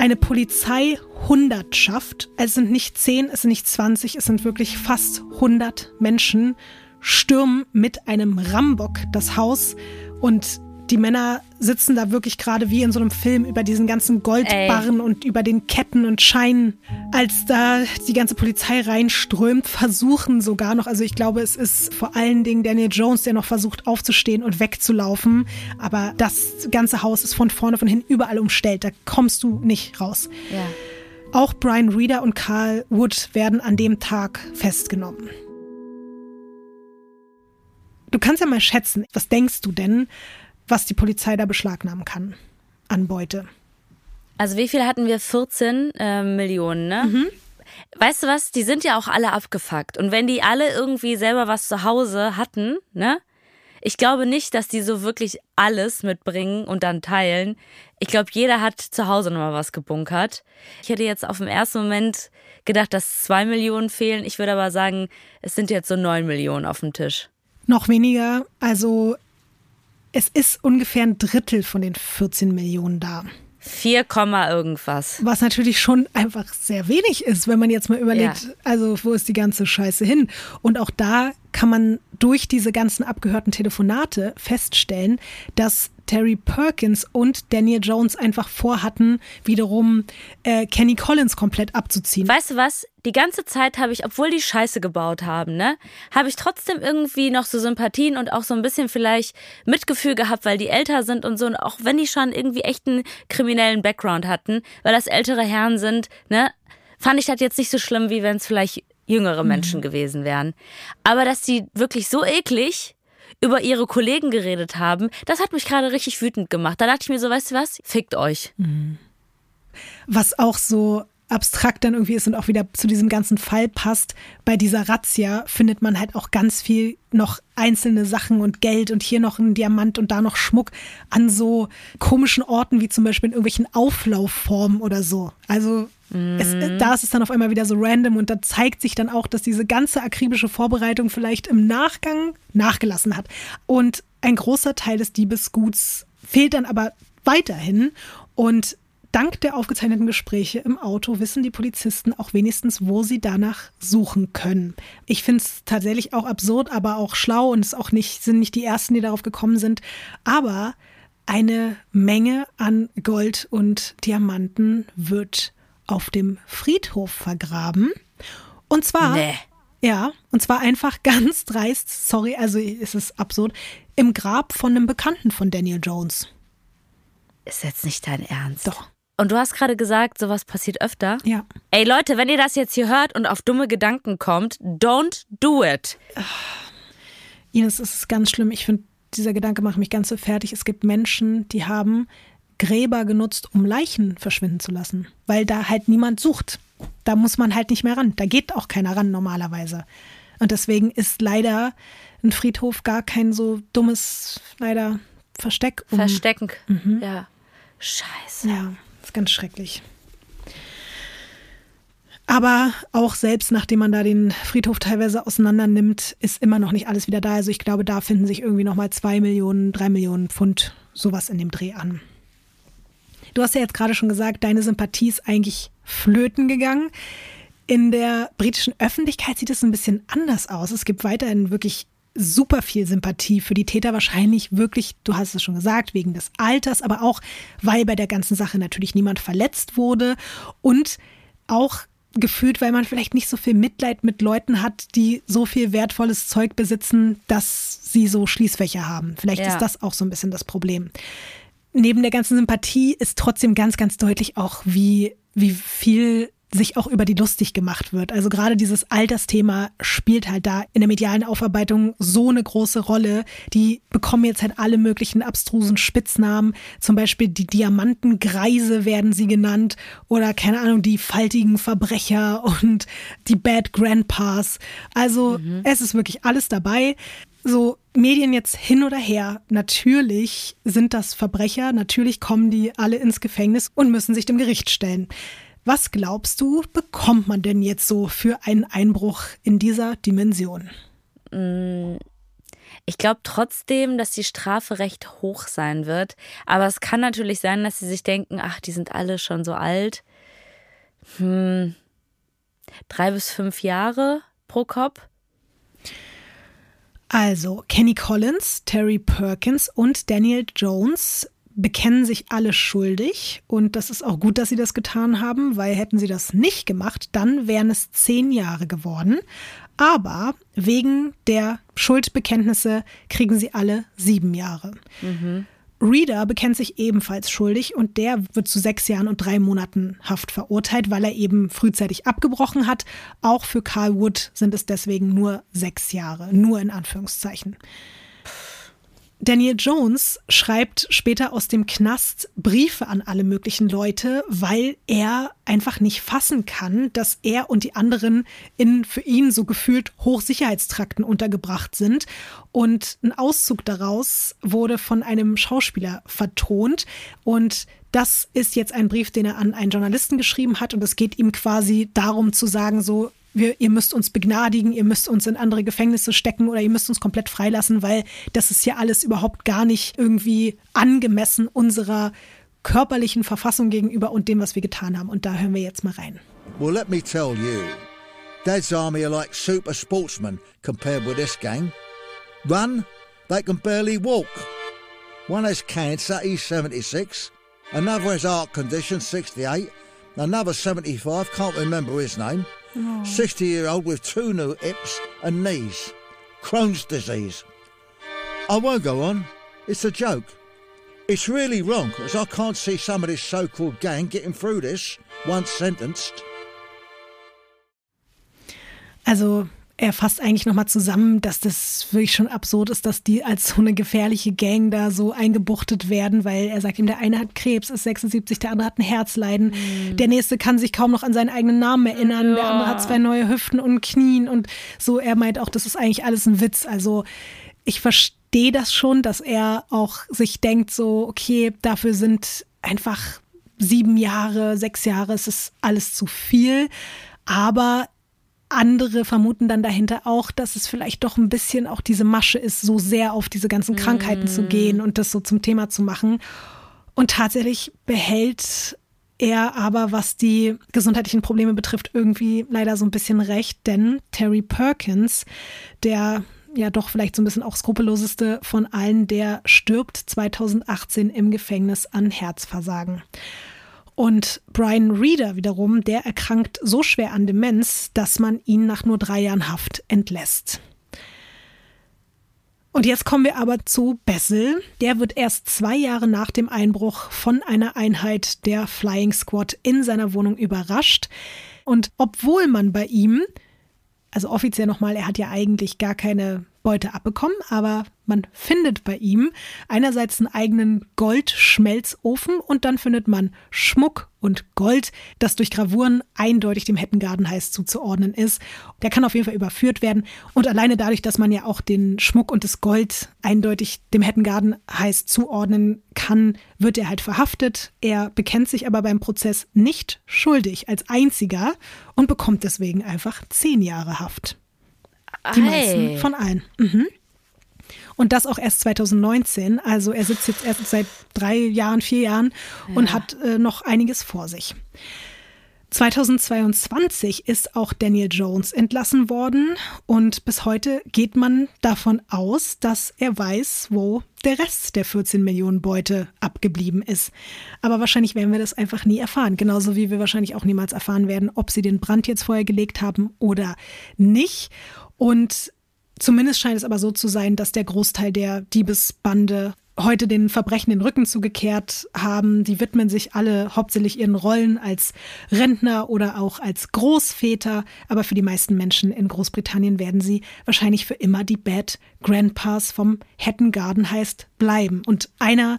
eine Polizeihundertschaft, es sind nicht zehn, es sind nicht zwanzig, es sind wirklich fast hundert Menschen, stürmen mit einem Rambock das Haus und die Männer sitzen da wirklich gerade wie in so einem Film über diesen ganzen Goldbarren Ey. und über den Ketten und Scheinen. Als da die ganze Polizei reinströmt, versuchen sogar noch, also ich glaube, es ist vor allen Dingen Daniel Jones, der noch versucht aufzustehen und wegzulaufen. Aber das ganze Haus ist von vorne, von hinten überall umstellt. Da kommst du nicht raus. Ja. Auch Brian Reeder und Carl Wood werden an dem Tag festgenommen. Du kannst ja mal schätzen, was denkst du denn, was die Polizei da beschlagnahmen kann an Beute. Also wie viel hatten wir? 14 äh, Millionen, ne? Mhm. Weißt du was? Die sind ja auch alle abgefuckt. Und wenn die alle irgendwie selber was zu Hause hatten, ne? Ich glaube nicht, dass die so wirklich alles mitbringen und dann teilen. Ich glaube, jeder hat zu Hause nochmal was gebunkert. Ich hätte jetzt auf den ersten Moment gedacht, dass zwei Millionen fehlen. Ich würde aber sagen, es sind jetzt so neun Millionen auf dem Tisch. Noch weniger. Also es ist ungefähr ein Drittel von den 14 Millionen da. 4, irgendwas. Was natürlich schon einfach sehr wenig ist, wenn man jetzt mal überlegt, ja. also wo ist die ganze Scheiße hin? Und auch da kann man durch diese ganzen abgehörten Telefonate feststellen, dass Terry Perkins und Daniel Jones einfach vorhatten, wiederum äh, Kenny Collins komplett abzuziehen. Weißt du was? Die ganze Zeit habe ich, obwohl die Scheiße gebaut haben, ne, habe ich trotzdem irgendwie noch so Sympathien und auch so ein bisschen vielleicht Mitgefühl gehabt, weil die älter sind und so und auch wenn die schon irgendwie echt einen kriminellen Background hatten, weil das ältere Herren sind, ne, fand ich das jetzt nicht so schlimm, wie wenn es vielleicht jüngere Menschen mhm. gewesen wären. Aber dass die wirklich so eklig über ihre Kollegen geredet haben, das hat mich gerade richtig wütend gemacht. Da dachte ich mir so, weißt du was? Fickt euch. Mhm. Was auch so abstrakt dann irgendwie ist und auch wieder zu diesem ganzen Fall passt, bei dieser Razzia findet man halt auch ganz viel noch einzelne Sachen und Geld und hier noch ein Diamant und da noch Schmuck an so komischen Orten wie zum Beispiel in irgendwelchen Auflaufformen oder so. Also es, Mhm. da ist es dann auf einmal wieder so random und da zeigt sich dann auch, dass diese ganze akribische Vorbereitung vielleicht im Nachgang nachgelassen hat. Und ein großer Teil des Diebesguts fehlt dann aber weiterhin und Dank der aufgezeichneten Gespräche im Auto wissen die Polizisten auch wenigstens, wo sie danach suchen können. Ich finde es tatsächlich auch absurd, aber auch schlau und es auch nicht, sind nicht die ersten, die darauf gekommen sind. Aber eine Menge an Gold und Diamanten wird auf dem Friedhof vergraben. Und zwar, Nee. ja, und zwar einfach [laughs] ganz dreist, sorry, also es ist absurd, im Grab von einem Bekannten von Daniel Jones. Ist jetzt nicht dein Ernst. Doch. Und du hast gerade gesagt, sowas passiert öfter. Ja. Ey Leute, wenn ihr das jetzt hier hört und auf dumme Gedanken kommt, don't do it. Ines, es ist ganz schlimm. Ich finde, dieser Gedanke macht mich ganz so fertig. Es gibt Menschen, die haben Gräber genutzt, um Leichen verschwinden zu lassen, weil da halt niemand sucht. Da muss man halt nicht mehr ran. Da geht auch keiner ran normalerweise. Und deswegen ist leider ein Friedhof gar kein so dummes, leider Versteck. Um, Verstecken. Ja. Scheiße. Ja, ist ganz schrecklich. Aber auch selbst nachdem man da den Friedhof teilweise auseinander nimmt, ist immer noch nicht alles wieder da. Also ich glaube, da finden sich irgendwie noch mal zwei Millionen, drei Millionen Pfund sowas in dem Dreh an. Du hast ja jetzt gerade schon gesagt, deine Sympathie ist eigentlich flöten gegangen. In der britischen Öffentlichkeit sieht es ein bisschen anders aus. Es gibt weiterhin wirklich super viel Sympathie für die Täter. Wahrscheinlich wirklich, du hast es schon gesagt, wegen des Alters, aber auch, weil bei der ganzen Sache natürlich niemand verletzt wurde und auch gefühlt, weil man vielleicht nicht so viel Mitleid mit Leuten hat, die so viel wertvolles Zeug besitzen, dass sie so Schließfächer haben. Vielleicht Ja. ist das auch so ein bisschen das Problem neben der ganzen Sympathie ist trotzdem ganz, ganz deutlich auch, wie, wie viel sich auch über die lustig gemacht wird. Also gerade dieses Altersthema spielt halt da in der medialen Aufarbeitung so eine große Rolle. Die bekommen jetzt halt alle möglichen abstrusen Spitznamen. Zum Beispiel die Diamantengreise werden sie genannt oder keine Ahnung, die faltigen Verbrecher [laughs] und die Bad Grandpas. Also es ist wirklich alles dabei so Medien jetzt hin oder her, natürlich sind das Verbrecher, natürlich kommen die alle ins Gefängnis und müssen sich dem Gericht stellen. Was glaubst du, bekommt man denn jetzt so für einen Einbruch in dieser Dimension? Ich glaube trotzdem, dass die Strafe recht hoch sein wird. Aber es kann natürlich sein, dass sie sich denken, ach, die sind alle schon so alt. Hm, drei bis fünf Jahre pro Kopf. Also, Kenny Collins, Terry Perkins und Daniel Jones bekennen sich alle schuldig. Und das ist auch gut, dass sie das getan haben, weil hätten sie das nicht gemacht, dann wären es zehn Jahre geworden. Aber wegen der Schuldbekenntnisse kriegen sie alle sieben Jahre. Reader bekennt sich ebenfalls schuldig und der wird zu sechs Jahren und drei Monaten Haft verurteilt, weil er eben frühzeitig abgebrochen hat. Auch für Carl Wood sind es deswegen nur sechs Jahre, nur in Anführungszeichen. Daniel Jones schreibt später aus dem Knast Briefe an alle möglichen Leute, weil er einfach nicht fassen kann, dass er und die anderen in für ihn so gefühlt Hochsicherheitstrakten untergebracht sind. Und ein Auszug daraus wurde von einem Schauspieler vertont. Und das ist jetzt ein Brief, den er an einen Journalisten geschrieben hat. Und es geht ihm quasi darum zu sagen, so, wir, ihr müsst uns begnadigen, ihr müsst uns in andere Gefängnisse stecken oder ihr müsst uns komplett freilassen, weil das ist hier alles überhaupt gar nicht irgendwie angemessen unserer körperlichen Verfassung gegenüber und dem, was wir getan haben. Und da hören wir jetzt mal rein. Well, let me tell you, Dad's army are like super sportsmen compared with this gang. Run, they can barely walk. One has cancer, he's 76. Another has heart condition, 68. Another 75, can't remember his name. 60 year old with two new hips and knees. Crohn's disease. I won't go on. It's a joke. It's really wrong, as I can't see some of this so called gang getting through this once sentenced. Also er fasst eigentlich nochmal zusammen, dass das wirklich schon absurd ist, dass die als so eine gefährliche Gang da so eingebuchtet werden, weil er sagt ihm, der eine hat Krebs, ist 76, der andere hat ein Herzleiden, mhm. der nächste kann sich kaum noch an seinen eigenen Namen erinnern, ja. der andere hat zwei neue Hüften und Knien und so. Er meint auch, das ist eigentlich alles ein Witz. Also ich verstehe das schon, dass er auch sich denkt, so, okay, dafür sind einfach sieben Jahre, sechs Jahre, es ist alles zu viel. Aber andere vermuten dann dahinter auch, dass es vielleicht doch ein bisschen auch diese Masche ist, so sehr auf diese ganzen Krankheiten mm. zu gehen und das so zum Thema zu machen. Und tatsächlich behält er aber, was die gesundheitlichen Probleme betrifft, irgendwie leider so ein bisschen recht, denn Terry Perkins, der ja doch vielleicht so ein bisschen auch skrupelloseste von allen, der stirbt 2018 im Gefängnis an Herzversagen. Und Brian Reeder wiederum, der erkrankt so schwer an Demenz, dass man ihn nach nur drei Jahren Haft entlässt. Und jetzt kommen wir aber zu Bessel. Der wird erst zwei Jahre nach dem Einbruch von einer Einheit der Flying Squad in seiner Wohnung überrascht. Und obwohl man bei ihm, also offiziell nochmal, er hat ja eigentlich gar keine Beute abbekommen, aber man findet bei ihm einerseits einen eigenen Goldschmelzofen und dann findet man Schmuck und Gold, das durch Gravuren eindeutig dem Hettengardenheiß zuzuordnen ist. Der kann auf jeden Fall überführt werden und alleine dadurch, dass man ja auch den Schmuck und das Gold eindeutig dem Hettengardenheiß zuordnen kann, wird er halt verhaftet. Er bekennt sich aber beim Prozess nicht schuldig als einziger und bekommt deswegen einfach zehn Jahre Haft. Die meisten von allen. Mhm. Und das auch erst 2019. Also er sitzt jetzt erst seit drei Jahren, vier Jahren ja. und hat äh, noch einiges vor sich. 2022 ist auch Daniel Jones entlassen worden und bis heute geht man davon aus, dass er weiß, wo der Rest der 14 Millionen Beute abgeblieben ist. Aber wahrscheinlich werden wir das einfach nie erfahren, genauso wie wir wahrscheinlich auch niemals erfahren werden, ob sie den Brand jetzt vorher gelegt haben oder nicht. Und zumindest scheint es aber so zu sein, dass der Großteil der Diebesbande heute den Verbrechen den Rücken zugekehrt haben. Die widmen sich alle hauptsächlich ihren Rollen als Rentner oder auch als Großväter. Aber für die meisten Menschen in Großbritannien werden sie wahrscheinlich für immer die Bad Grandpas vom Hatton Garden heißt bleiben. Und einer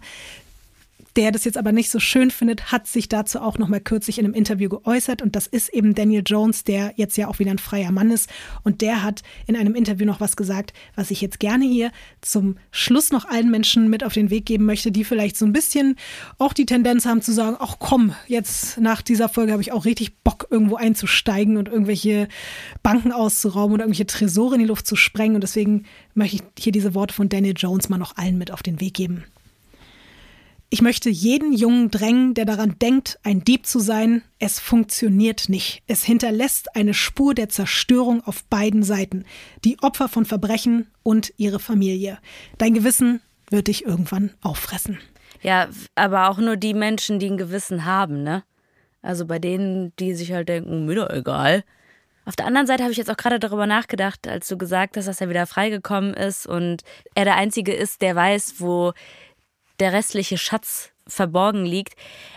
der das jetzt aber nicht so schön findet, hat sich dazu auch noch mal kürzlich in einem Interview geäußert. Und das ist eben Daniel Jones, der jetzt ja auch wieder ein freier Mann ist. Und der hat in einem Interview noch was gesagt, was ich jetzt gerne hier zum Schluss noch allen Menschen mit auf den Weg geben möchte, die vielleicht so ein bisschen auch die Tendenz haben zu sagen, ach komm, jetzt nach dieser Folge habe ich auch richtig Bock irgendwo einzusteigen und irgendwelche Banken auszurauben oder irgendwelche Tresore in die Luft zu sprengen. Und deswegen möchte ich hier diese Worte von Daniel Jones mal noch allen mit auf den Weg geben. Ich möchte jeden Jungen drängen, der daran denkt, ein Dieb zu sein. Es funktioniert nicht. Es hinterlässt eine Spur der Zerstörung auf beiden Seiten. Die Opfer von Verbrechen und ihre Familie. Dein Gewissen wird dich irgendwann auffressen. Ja, aber auch nur die Menschen, die ein Gewissen haben, ne? Also bei denen, die sich halt denken, mir doch egal. Auf der anderen Seite habe ich jetzt auch gerade darüber nachgedacht, als du gesagt hast, dass er wieder freigekommen ist und er der Einzige ist, der weiß, wo der restliche Schatz verborgen liegt.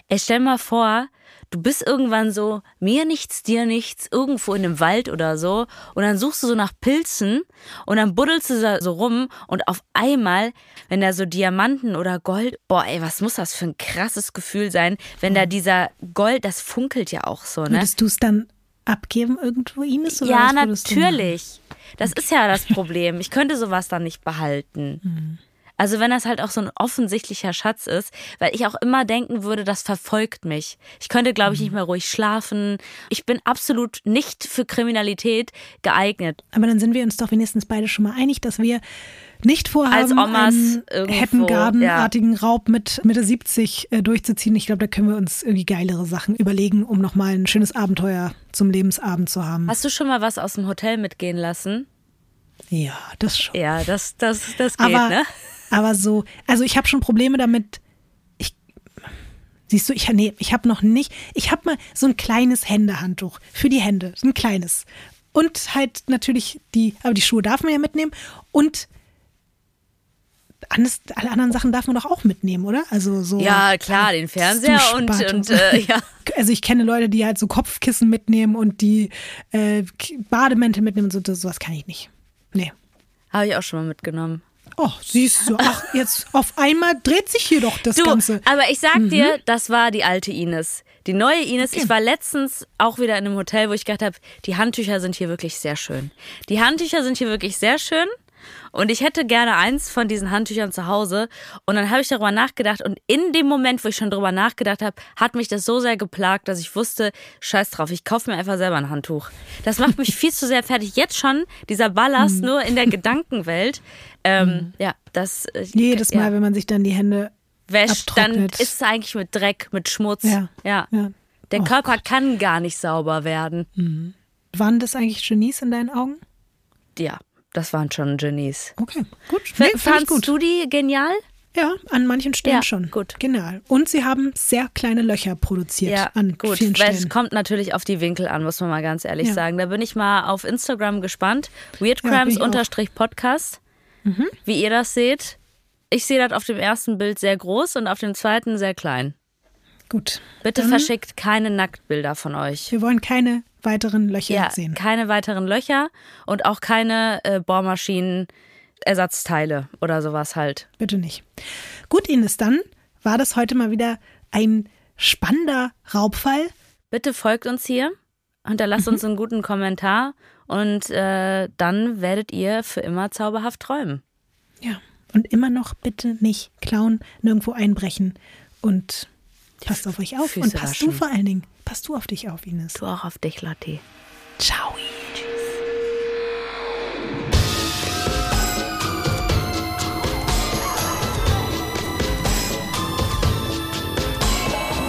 Ey, stell mal vor, du bist irgendwann so, mir nichts, dir nichts, irgendwo in einem Wald oder so, und dann suchst du so nach Pilzen und dann buddelst du da so rum und auf einmal, wenn da so Diamanten oder Gold, boah, ey, was muss das für ein krasses Gefühl sein, wenn da dieser Gold, das funkelt ja auch so, ne? Würdest du es dann abgeben irgendwo, Ines? Oder ja, natürlich. Das ist ja das Problem. Ich könnte sowas dann nicht behalten. Hm. Also wenn das halt auch so ein offensichtlicher Schatz ist, weil ich auch immer denken würde, das verfolgt mich. Ich könnte, glaube ich, nicht mhm. mehr ruhig schlafen. Ich bin absolut nicht für Kriminalität geeignet. Aber dann sind wir uns doch wenigstens beide schon mal einig, dass wir nicht vorhaben, Als Omas einen Heppengarden-artigen ja. Raub mit Mitte 70 äh, durchzuziehen. Ich glaube, da können wir uns irgendwie geilere Sachen überlegen, um nochmal ein schönes Abenteuer zum Lebensabend zu haben. Hast du schon mal was aus dem Hotel mitgehen lassen? Ja, das schon. Ja, das, das, das geht, aber, ne? Aber so, also ich habe schon Probleme damit. Ich, siehst du, ich, nee, ich habe noch nicht, ich habe mal so ein kleines Händehandtuch für die Hände, so ein kleines. Und halt natürlich die, aber die Schuhe darf man ja mitnehmen. Und Alles, alle anderen Sachen darf man doch auch mitnehmen, oder? Also so. Ja, klar, den Fernseher und, und äh, ja. [laughs] Also ich kenne Leute, die halt so Kopfkissen mitnehmen und die äh, Bademäntel mitnehmen und so. Das, sowas kann ich nicht. Nee. Habe ich auch schon mal mitgenommen. Oh, siehst du. Ach, jetzt auf einmal dreht sich hier doch das Du, Ganze. aber ich sag dir, das war die alte Ines. Die neue Ines, ich war letztens auch wieder in einem Hotel, wo ich gedacht habe, die Handtücher sind hier wirklich sehr schön. Die Handtücher sind hier wirklich sehr schön. Und ich hätte gerne eins von diesen Handtüchern zu Hause. Und dann habe ich darüber nachgedacht. Und in dem Moment, wo ich schon darüber nachgedacht habe, hat mich das so sehr geplagt, dass ich wusste, scheiß drauf, ich kaufe mir einfach selber ein Handtuch. Das macht mich viel zu sehr fertig. Jetzt schon, dieser Ballast nur in der Gedankenwelt. Ähm, Ja, das. äh, Jedes ja Mal, wenn man sich dann die Hände wäscht, dann ist es eigentlich mit Dreck, mit Schmutz. Ja. ja. Ja. Der Oh Körper kann gar nicht sauber werden. Waren das eigentlich Genies in deinen Augen? Ja, das waren schon Genies. Okay, gut. Nee, Fandst gut. du die genial? Ja, an manchen Stellen Ja, schon. gut. Genau. Und sie haben sehr kleine Löcher produziert Ja, an gut. vielen Weil es Stellen. kommt natürlich auf die Winkel an, muss man mal ganz ehrlich Ja. sagen. Da bin ich mal auf Instagram gespannt. Auch. Mhm. Weirdcrimes-Podcast. Wie ihr das seht. Ich sehe das auf dem ersten Bild sehr groß und auf dem zweiten sehr klein. Gut. Bitte verschickt keine Nacktbilder von euch. Wir wollen keine weiteren Löcher Ja, sehen. keine weiteren Löcher und auch keine äh, Bohrmaschinen, Ersatzteile oder sowas halt. Bitte nicht. Gut, Ines, dann war das heute mal wieder ein spannender Raubfall. Bitte folgt uns hier, hinterlasst uns einen guten Kommentar und äh, dann werdet ihr für immer zauberhaft träumen. Ja. Und immer noch bitte nicht klauen, nirgendwo einbrechen und passt auf euch auf. Füße und passt du waschen. vor allen Dingen, passt du auf dich auf, Ines. Du auch auf dich, Lotti. Ciao.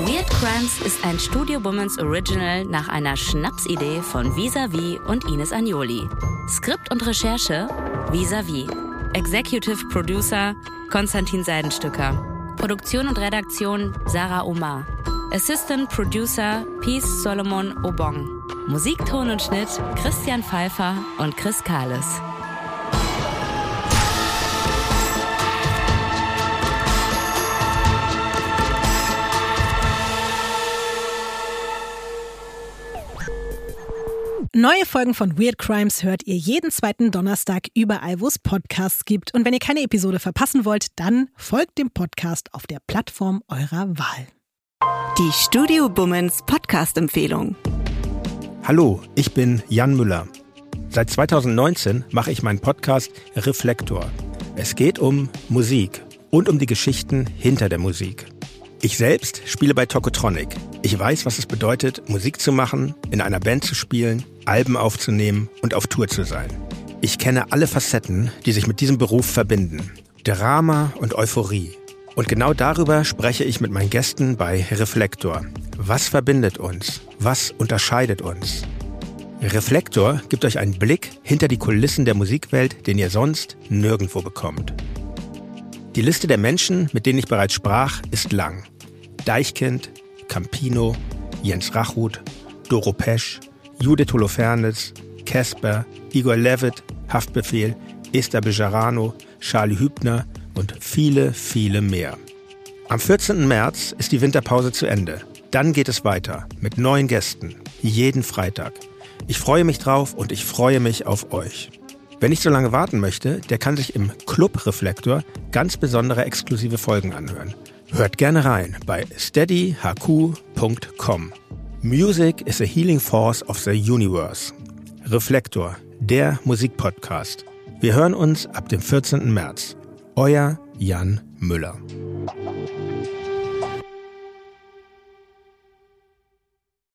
Weird Crimes ist ein Studio Womans Original nach einer Schnapsidee von Visavi und Ines Agnoli. Skript und Recherche Visavi. Executive Producer Konstantin Seidenstücker. Produktion und Redaktion Sarah Omar. Assistant Producer Peace Solomon Obong. Musik, Ton und Schnitt Christian Pfeiffer und Chris Kahles. Neue Folgen von Weird Crimes hört ihr jeden zweiten Donnerstag überall, wo es Podcasts gibt. Und wenn ihr keine Episode verpassen wollt, dann folgt dem Podcast auf der Plattform eurer Wahl. Die Studio Bummens Podcast-Empfehlung. Hallo, ich bin Jan Müller. Seit 2019 mache ich meinen Podcast Reflektor. Es geht um Musik und um die Geschichten hinter der Musik. Ich selbst spiele bei Tokotronic. Ich weiß, was es bedeutet, Musik zu machen, in einer Band zu spielen, Alben aufzunehmen und auf Tour zu sein. Ich kenne alle Facetten, die sich mit diesem Beruf verbinden. Drama und Euphorie. Und genau darüber spreche ich mit meinen Gästen bei Reflektor. Was verbindet uns? Was unterscheidet uns? Reflektor gibt euch einen Blick hinter die Kulissen der Musikwelt, den ihr sonst nirgendwo bekommt. Die Liste der Menschen, mit denen ich bereits sprach, ist lang. Deichkind, Campino, Jens Rachut, Doro Pesch, Judith Holofernes, Casper, Igor Levitt, Haftbefehl, Esther Bejarano, Charlie Hübner und viele, viele mehr. Am 14. März ist die Winterpause zu Ende. Dann geht es weiter mit neuen Gästen, jeden Freitag. Ich freue mich drauf und ich freue mich auf euch. Wer nicht so lange warten möchte, der kann sich im Club Reflektor ganz besondere exklusive Folgen anhören. Hört gerne rein bei steadyhq.com. Music is a healing force of the universe. Reflektor, der Musikpodcast. Wir hören uns ab dem 14. März. Euer Jan Müller.